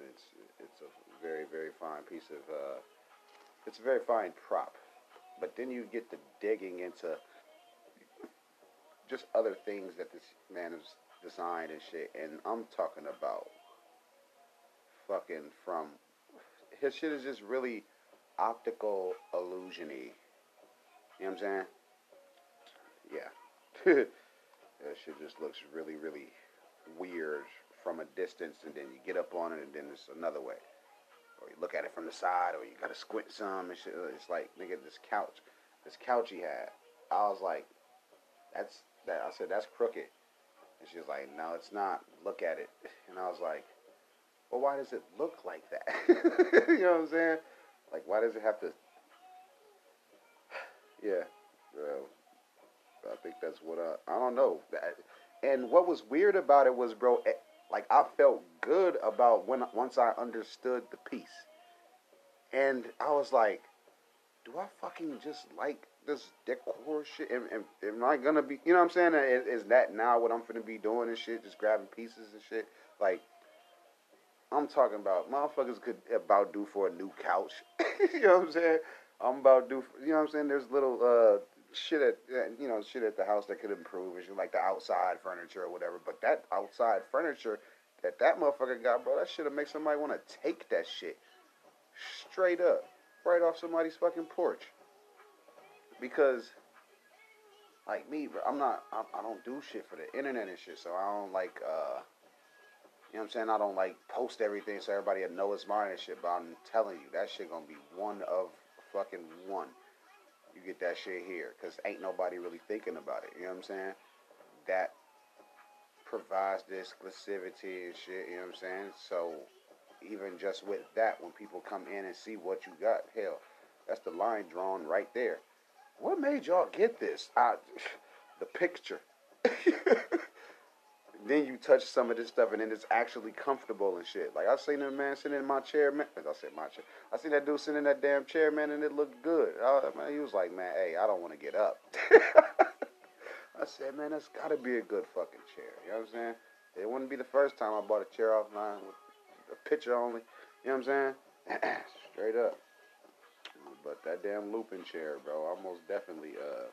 [SPEAKER 1] It's it's a very very fine piece of. Uh, it's a very fine prop, but then you get the digging into just other things that this man has designed and shit. And I'm talking about fucking from his shit is just really optical illusiony. You know what I'm saying? Yeah. [laughs] that shit just looks really, really weird from a distance, and then you get up on it, and then it's another way. Or you look at it from the side, or you gotta squint some and shit. It's like, nigga, this couch, this couch he had. I was like, that's that I said that's crooked, and she was like, no, it's not. Look at it, [laughs] and I was like, well, why does it look like that? [laughs] you know what I'm saying? Like, why does it have to? [sighs] yeah, well, I think that's what I. I don't know. And what was weird about it was, bro, eh, like I felt good about when once I understood the piece, and I was like, do I fucking just like this decor shit? Am, am, am I gonna be, you know what I'm saying? Is, is, that now what I'm gonna be doing and shit? Just grabbing pieces and shit? Like, I'm talking about motherfuckers could about do for a new couch. [laughs] you know what I'm saying? I'm about do, for, you know what I'm saying? There's little uh, shit at, you know, shit at the house that could improve, and like the outside furniture or whatever. But that outside furniture that that motherfucker got, bro, that shit'll make somebody want to take that shit straight up, right off somebody's fucking porch because like me, bro, I'm not, I, I, don't do shit for the internet and shit, so I don't like, uh, you know what I'm saying? I don't like post everything so everybody will know it's mine and shit, but I'm telling you, that shit gonna be one of fucking one. You get that shit here, cause ain't nobody really thinking about it, you know what I'm saying? That provides the exclusivity and shit, you know what I'm saying? So, even just with that, when people come in and see what you got, hell, that's the line drawn right there. What made y'all get this? I, [sighs] the picture. [laughs] then you touch some of this stuff, and then it's actually comfortable and shit. Like I seen a man sitting in my chair, man. I said my chair. I seen that dude sitting in that damn chair, man, and it looked good. I, man, he was like, man, hey, I don't want to get up. [laughs] I said, man, that's got to be a good fucking chair. You know what I'm saying? It wouldn't be the first time I bought a chair offline with a picture only. You know what I'm saying? [clears throat] Straight up. But that damn Lupin chair, bro, I most definitely uh,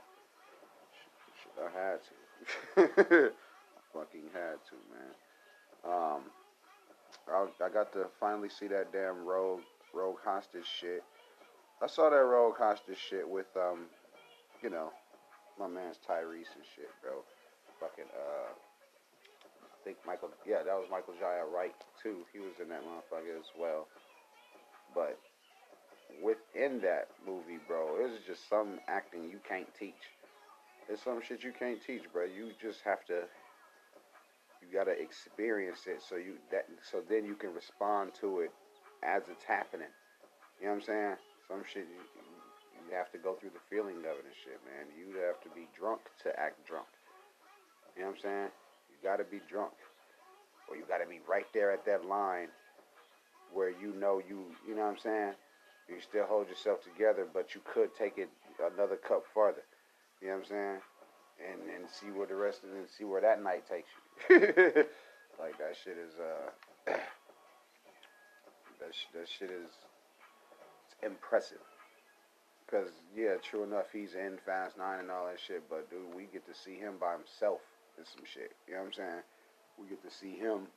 [SPEAKER 1] I had to. [laughs] I fucking had to, man. Um, I, I got to finally see that damn rogue rogue hostage shit. I saw that rogue hostage shit with um, you know, my man's Tyrese and shit, bro. Fucking uh, I think Michael. Yeah, that was Michael Jai White too. He was in that motherfucker as well. But within that movie, bro. It was just some acting you can't teach. It's some shit you can't teach, bro. You just have to. You gotta experience it, so you that so then you can respond to it as it's happening. You know what I'm saying? Some shit you, you have to go through the feeling of it and shit, man. You have to be drunk to act drunk. You know what I'm saying? You gotta be drunk, or you gotta be right there at that line where you know you. You know what I'm saying? You still hold yourself together, but you could take it another cup farther. You know what I'm saying? And and see where the rest of it, see where that night takes you. [laughs] like that shit is uh [clears throat] that sh- that shit is impressive. Cause yeah, true enough, he's in Fast Nine and all that shit. But dude, we get to see him by himself in some shit. You know what I'm saying? We get to see him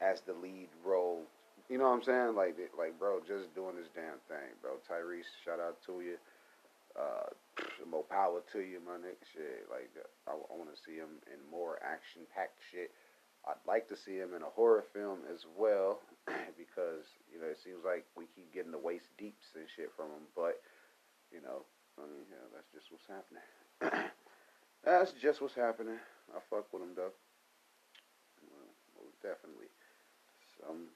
[SPEAKER 1] as the lead role. You know what I'm saying? Like, like, bro, just doing this damn thing, bro. Tyrese, shout out to you. Uh, more power to you, my nigga. Shit, like, I, I want to see him in more action-packed shit. I'd like to see him in a horror film as well, [clears throat] because you know it seems like we keep getting the waist deeps and shit from him. But you know, I mean, yeah, that's just what's happening. [clears throat] that's just what's happening. I fuck with him though. Well, definitely. Some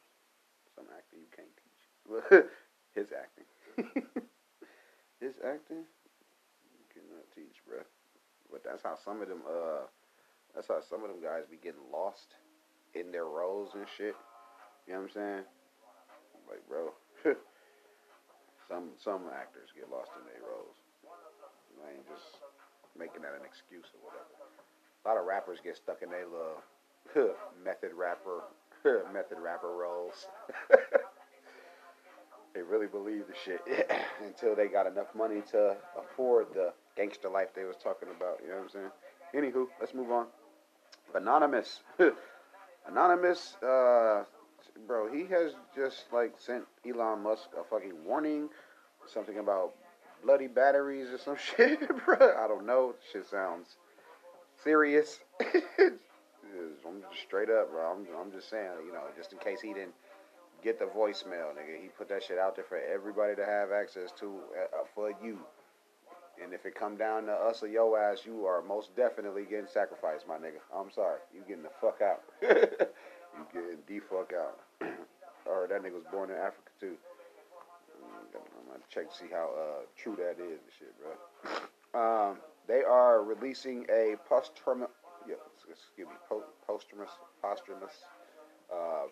[SPEAKER 1] some acting you can't teach. [laughs] His acting. [laughs] His acting you cannot teach, bruh. But that's how some of them uh that's how some of them guys be getting lost in their roles and shit. You know what I'm saying? Like, bro. [laughs] some some actors get lost in their roles. I ain't just making that an excuse or whatever. A lot of rappers get stuck in their little method rapper method rapper roles. [laughs] they really believe the shit [clears throat] until they got enough money to afford the gangster life they was talking about. You know what I'm saying? Anywho, let's move on. Anonymous. [laughs] Anonymous, uh, bro, he has just like sent Elon Musk a fucking warning, something about bloody batteries or some [laughs] shit, bro. I don't know. Shit sounds serious. I'm just straight up, bro. I'm, I'm just saying, you know, just in case he didn't get the voicemail, nigga. He put that shit out there for everybody to have access to uh, for you. And if it come down to us or your ass, you are most definitely getting sacrificed, my nigga. I'm sorry. You getting the fuck out. [laughs] you getting the fuck out. [clears throat] or that nigga was born in Africa too. I'm gonna check to see how uh, true that is and shit, bro. [clears throat] Um, they are releasing a yeah, excuse me, po- posthumous, posthumous, uh,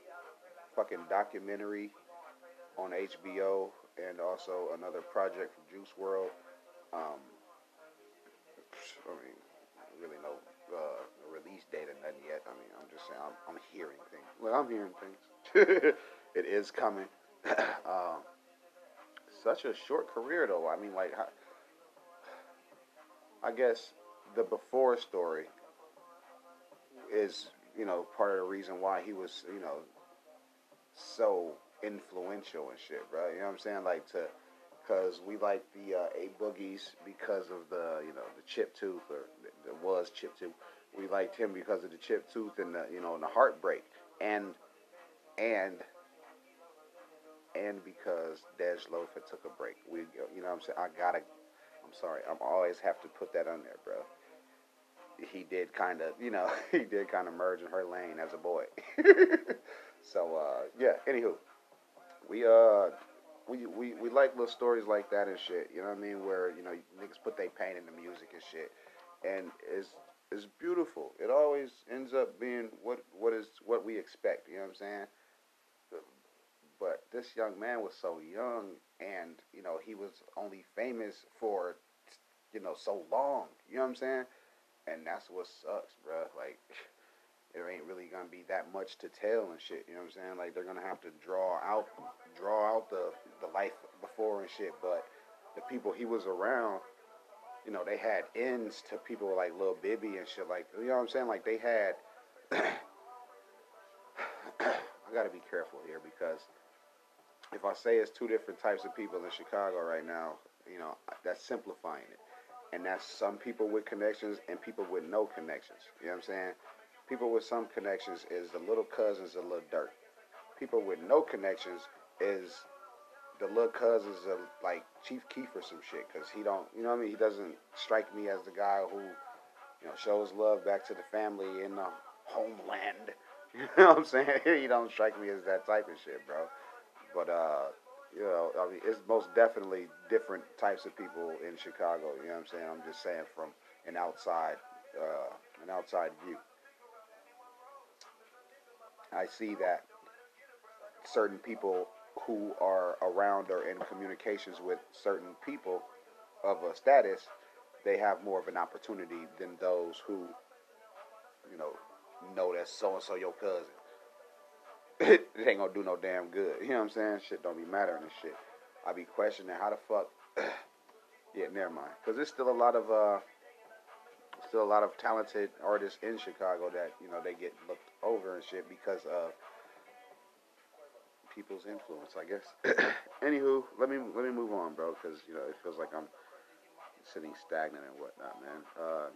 [SPEAKER 1] fucking documentary on HBO, and also another project from Juice WRLD. Um, I mean, really no uh, release date or nothing yet. I mean, I'm just saying, I'm, I'm hearing things. Well, I'm hearing things. [laughs] it is coming. [coughs] um, such a short career, though. I mean, like, I guess the before story is, you know, part of the reason why he was, you know, so influential and shit, bro. You know what I'm saying? Like to, cause we like the uh, A Boogies because of the, you know, the chip tooth or there was chip tooth. We liked him because of the chip tooth and the, you know, and the heartbreak, and and and because Dej Loaf took a break. We, you know, what I'm saying I gotta. I'm sorry. I'm always have to put that on there, bro. He did kind of, you know, [laughs] he did kind of merge in her lane as a boy. [laughs] so uh, yeah. Anywho, we uh. We, we, we like little stories like that and shit, you know what I mean? Where, you know, niggas put their pain in the music and shit. And it's it's beautiful. It always ends up being what what is what we expect, you know what I'm saying? But this young man was so young and, you know, he was only famous for you know, so long. You know what I'm saying? And that's what sucks, bro. Like [laughs] there ain't really gonna be that much to tell and shit. You know what I'm saying? Like they're gonna have to draw out, draw out the the life before and shit. But the people he was around, you know, they had ends to people like Lil Bibby and shit. Like you know what I'm saying? Like they had. [coughs] I gotta be careful here because if I say it's two different types of people in Chicago right now, you know, that's simplifying it. And that's some people with connections and people with no connections. You know what I'm saying? People with some connections is the little cousins of Lil Durk. People with no connections is the little cousins of like Chief Keef or some shit. Cause he don't, you know what I mean? He doesn't strike me as the guy who, you know, shows love back to the family in the homeland. [laughs] You know what I'm saying? [laughs] he don't strike me as that type of shit, bro. But uh, you know, I mean, it's most definitely different types of people in Chicago. You know what I'm saying? I'm just saying from an outside, uh, an outside view. I see that certain people who are around or in communications with certain people of a status, they have more of an opportunity than those who, you know, know that so and so your cousin. [laughs] it ain't gonna do no damn good. You know what I'm saying? Shit don't be mattering and shit. I be questioning how the fuck. [clears throat] yeah, never mind. Cause there's still a lot of uh, still a lot of talented artists in Chicago that you know they get looked over and shit because of people's influence, I guess. [clears throat] Anywho, let me let me move on, bro, because you know it feels like I'm sitting stagnant and whatnot, man. Uh,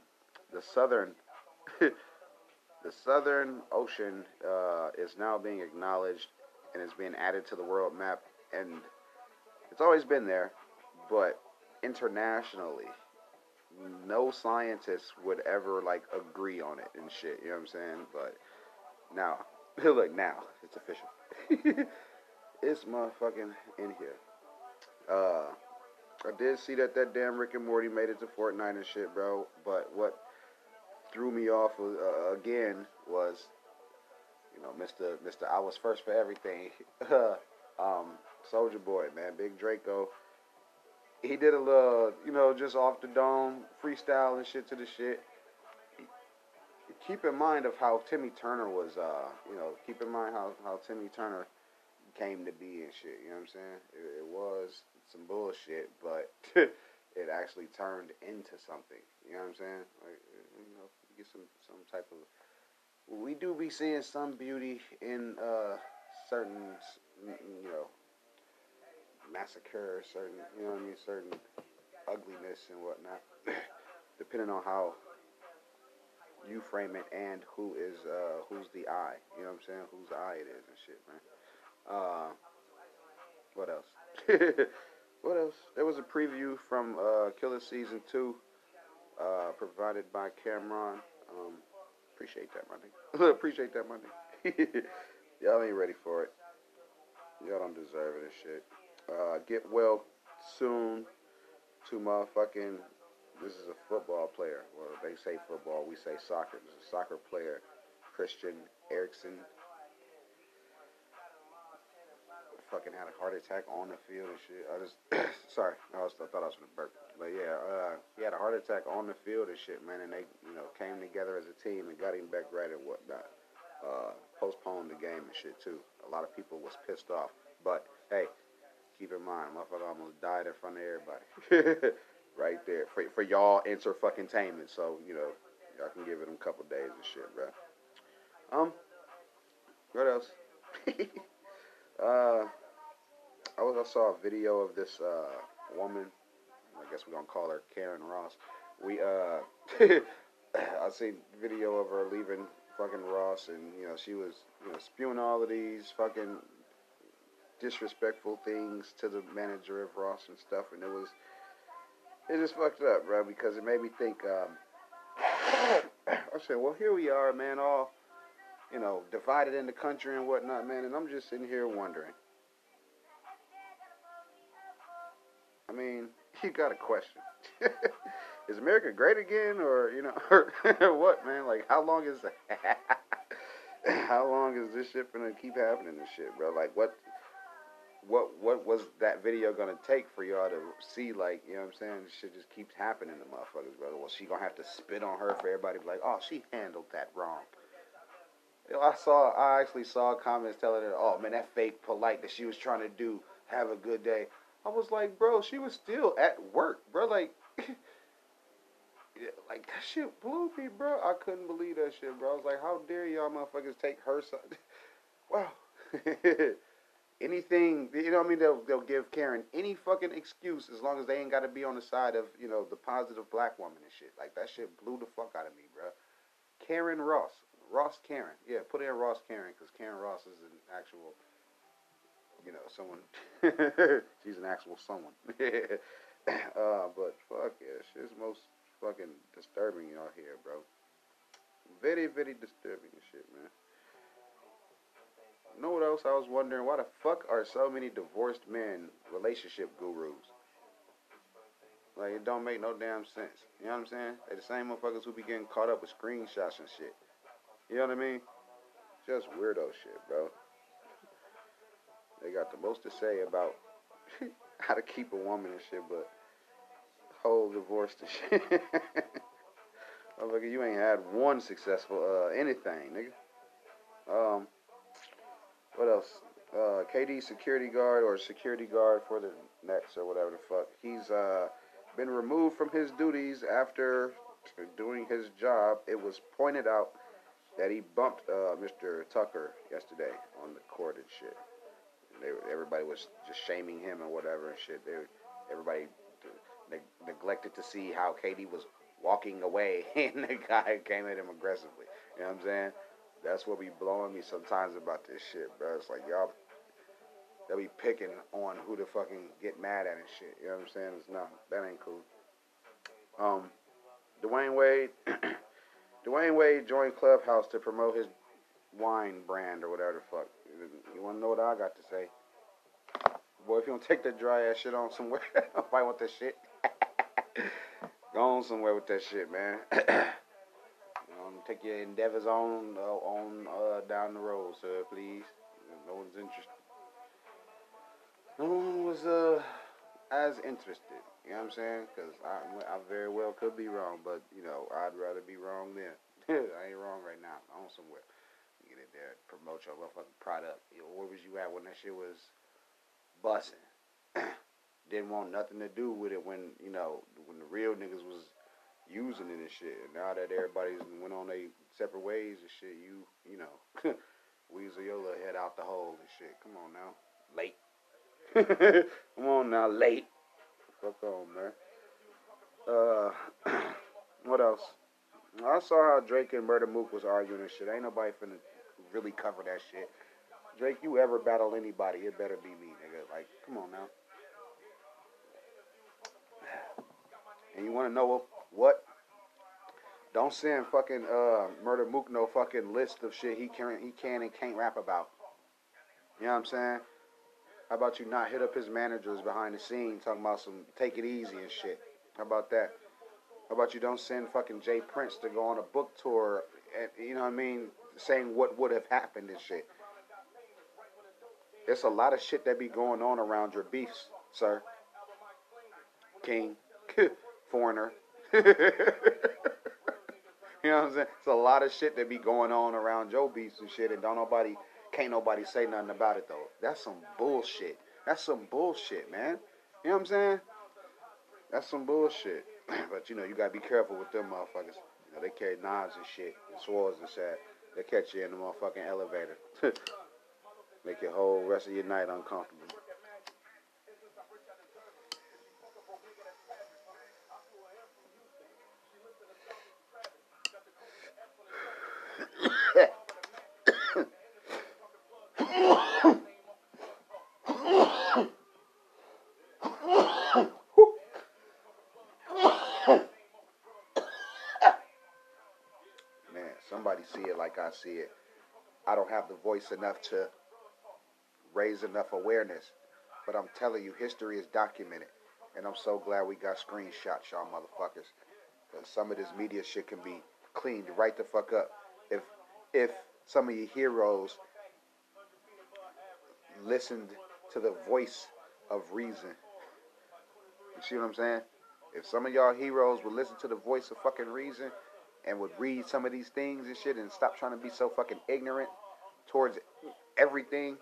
[SPEAKER 1] the southern [laughs] the Southern Ocean uh, is now being acknowledged and is being added to the world map, and it's always been there, but internationally, no scientists would ever like agree on it and shit. You know what I'm saying? But now, [laughs] look now, it's official. [laughs] it's motherfucking in here. Uh, I did see that that damn Rick and Morty made it to Fortnite and shit, bro. But what threw me off uh, again was, you know, Mr. Mr. I was first for everything. [laughs] um, Soulja Boy, man, Big Draco. He did a little, you know, just off the dome freestyle and shit to the shit. Keep in mind of how Timmy Turner was, uh, you know, keep in mind how, how Timmy Turner came to be and shit. You know what I'm saying? It, it was some bullshit, but [laughs] it actually turned into something. You know what I'm saying? Like, you know, get some some type of. We do be seeing some beauty in uh, certain, you know, massacre, certain, you know what I mean, certain ugliness and whatnot, [coughs] depending on how you frame it and who is uh, who's the eye. You know what I'm saying? Whose eye it is and shit, man. Uh, what else? [laughs] what else? There was a preview from uh, Killer Season Two uh, provided by Cameron. Um, appreciate that, money. [laughs] appreciate that, money. [laughs] Y'all ain't ready for it. Y'all don't deserve and shit. Uh, get well soon to motherfucking. This is a football player. Well, they say football, we say soccer. This is a soccer player, Christian Eriksen fucking had a heart attack on the field and shit. I just, [coughs] sorry, I, was, I thought I was gonna burp. But yeah, uh, he had a heart attack on the field and shit, man. And they, you know, came together as a team and got him back right and whatnot. Uh, postponed the game and shit too. A lot of people was pissed off. But hey, keep in mind, motherfucker almost died in front of everybody. [laughs] right there for for y'all enter fucking tainment. So you know, y'all can give it a couple days and shit, bro. Um, what else? [laughs] uh, I was I saw a video of this uh, woman. I guess we're gonna call her Karen Ross. We uh, [laughs] I seen video of her leaving fucking Ross, and you know she was you know spewing all of these fucking disrespectful things to the manager of Ross and stuff, and it was it just fucked up, bro, because it made me think. Um, [coughs] I said, well, here we are, man, all you know, divided in the country and whatnot, man, and I'm just sitting here wondering I mean, you got a question. [laughs] is America great again, or you know, [laughs] or what, man? Like, how long is [laughs] how long is this shit gonna keep happening This shit, bro? Like, what, what, what was that video gonna take for y'all to see? Like, you know what I'm saying? This shit just keeps happening to motherfuckers, bro. Well, she gonna have to spit on her for everybody be like, oh, she handled that wrong. I saw, I actually saw comments telling her, oh man, that fake polite that she was trying to do. Have a good day. I was like, bro, she was still at work, bro. Like, [laughs] like that shit blew me, bro. I couldn't believe that shit, bro. I was like, how dare y'all motherfuckers take her side? [laughs] wow. [laughs] Anything, you know what I mean? They'll, they'll give Karen any fucking excuse as long as they ain't got to be on the side of, you know, the positive black woman and shit. Like, that shit blew the fuck out of me, bro. Karen Ross. Ross Karen. Yeah, put in Ross Karen because Karen Ross is an actual you know, someone. [laughs] she's an actual someone. [laughs] uh, but fuck yeah, shit's most fucking disturbing out here, bro. Very, very disturbing shit, man. Know what else I was wondering? Why the fuck are so many divorced men relationship gurus? Like, it don't make no damn sense. You know what I'm saying? They're the same motherfuckers who be getting caught up with screenshots and shit. You know what I mean? Just weirdo shit, bro. They got the most to say about [laughs] how to keep a woman and shit, but whole divorce to shit. [laughs] Motherfucker, you ain't had one successful uh anything, nigga. Um, what else? Uh, KD security guard or security guard for the Nets or whatever the fuck. He's uh been removed from his duties after doing his job. It was pointed out that he bumped uh, Mr. Tucker yesterday on the court and shit. They, everybody was just shaming him and whatever and shit. They, everybody ne- neglected to see how KD was walking away, [laughs] and the guy came at him aggressively. You know what I'm saying? That's what be blowing me sometimes about this shit, bro. It's like y'all, they'll be picking on who to fucking get mad at and shit. You know what I'm saying? It's not that ain't cool. Um, Dwyane Wade, [clears throat] Dwyane Wade joined Clubhouse to promote his wine brand or whatever the fuck. You want to know what I got to say? Boy, if you don't take that dry ass shit on somewhere, [laughs] I want that shit, [laughs] go on somewhere with that shit, man. [clears throat] um, take your endeavors on uh, on uh, down the road, sir, please. No one's interested. No one was uh as interested. You know what I'm saying? Because I, I very well could be wrong, but you know I'd rather be wrong than [laughs] I ain't wrong right now. I'm on somewhere. There, promote your motherfucking product. Know, where was you at when that shit was busting? [clears throat] Didn't want nothing to do with it when you know when the real niggas was using it and shit. And now that everybody's went on their separate ways and shit, you you know [laughs] weasel your little head out the hole and shit. Come on now, late. [laughs] Come on now, late. Fuck on, man. Uh, [clears throat] what else? I saw how Drake and Murda Mook was arguing and shit. Ain't nobody finna really cover that shit. Drake, you ever battle anybody, it better be me, nigga. Like, come on now. And you wanna know what? Don't send fucking uh Murda Mook no fucking list of shit he can he can and can't rap about. You know what I'm saying? How about you not hit up his managers behind the scenes talking about some take it easy and shit? How about that? How about you don't send fucking J. Prince to go on a book tour, you know what I mean, saying what would have happened and shit. There's a lot of shit that be going on around your beefs, sir. King, [laughs] foreigner. [laughs] you know what I'm saying? It's a lot of shit that be going on around your beefs and shit, and don't nobody, can't nobody say nothing about it though. That's some bullshit. That's some bullshit, man. You know what I'm saying? That's some bullshit. [clears throat] but you know, you gotta be careful with them motherfuckers. You know, they carry knives and shit, and swords and shit. They catch you in the motherfucking elevator. [laughs] Make your whole rest of your night uncomfortable. Man, somebody see it like I see it. I don't have the voice enough to raise enough awareness. But I'm telling you, history is documented. And I'm so glad we got screenshots, y'all motherfuckers. Because some of this media shit can be cleaned right the fuck up. If if some of your heroes listened to the voice of reason. You see what I'm saying? If some of y'all heroes would listen to the voice of fucking reason and would read some of these things and shit and stop trying to be so fucking ignorant towards everything,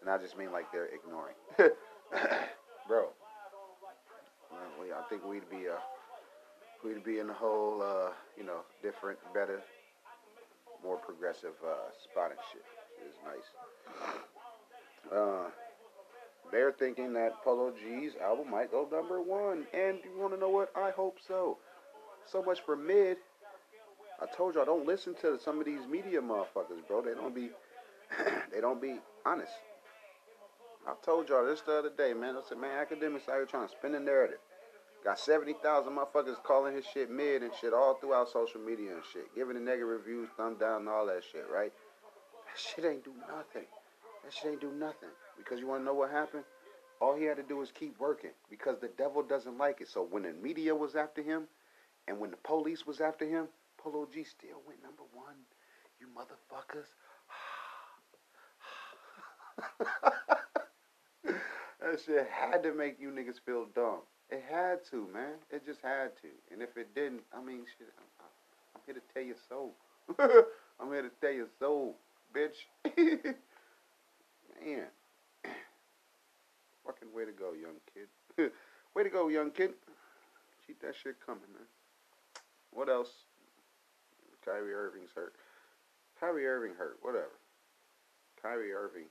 [SPEAKER 1] and I just mean like they're ignoring. [laughs] Bro, we, I think we'd be uh, we'd be in a whole uh, you know different, better, more progressive uh, spot and shit. It's nice. Uh, they're thinking that Polo G's album might go number one, and you want to know what? I hope so. So much for mid. I told y'all don't listen to some of these media motherfuckers, bro. They don't be [clears throat] they don't be honest. I told y'all this the other day, man. I said, man, Akademiks out here trying to spin the narrative. Got 70,000 motherfuckers calling his shit mid and shit all throughout social media and shit. Giving the negative reviews, thumb down, and all that shit, right? That shit ain't do nothing. That shit ain't do nothing. Because you want to know what happened? All he had to do was keep working. Because the devil doesn't like it. So when the media was after him, and when the police was after him, Polo G still went number one. You motherfuckers. [laughs] that shit had to make you niggas feel dumb. It had to, man. It just had to. And if it didn't, I mean, shit, I'm, I'm here to tell you so. I'm here to tell you so, [laughs] bitch. [laughs] man. Fucking way to go, young kid. way to go, young kid. Keep that shit coming, man. What else? Kyrie Irving's hurt. Kyrie Irving hurt. Whatever. Kyrie Irving.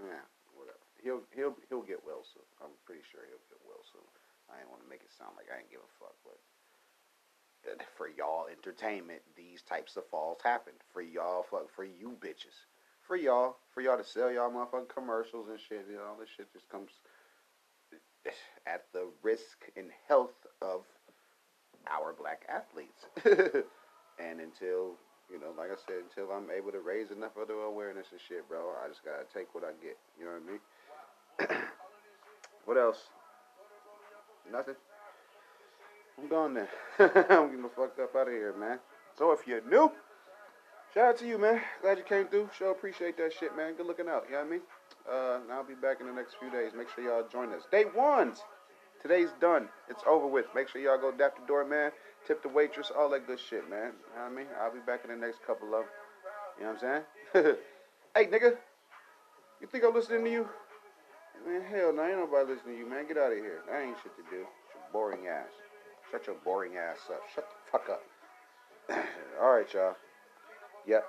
[SPEAKER 1] Yeah, whatever. He'll he'll he'll get well soon. I'm pretty sure he'll get well soon. I didn't want to make it sound like I didn't give a fuck, but uh, for y'all entertainment, these types of falls happen. For y'all, fuck, for you bitches. For y'all, for y'all to sell y'all motherfucking commercials and shit. y'all this shit just comes uh, at the risk and health of our black athletes. [laughs] and until, you know, like I said, until I'm able to raise enough other awareness and shit, bro, I just gotta take what I get. You know what I mean? [clears throat] what else? Nothing. I'm gone then. [laughs] I'm getting the fuck up out of here, man. So if you're new, shout out to you, man. Glad you came through. Sure appreciate that shit, man. Good looking out. You know what I mean? Uh, I'll be back in the next few days. Make sure y'all join us. Day ones. Today's done. It's over with. Make sure y'all go dap the door, man. Tip the waitress, all that good shit, man. You know what I mean? I'll be back in the next couple of. You know what I'm saying? [laughs] hey, nigga. You think I'm listening to you? Man, hell no, ain't nobody listening to you, man. Get out of here. That ain't shit to do. It's your boring ass. Shut your boring ass up. Shut the fuck up. [clears throat] All right, y'all. Yep.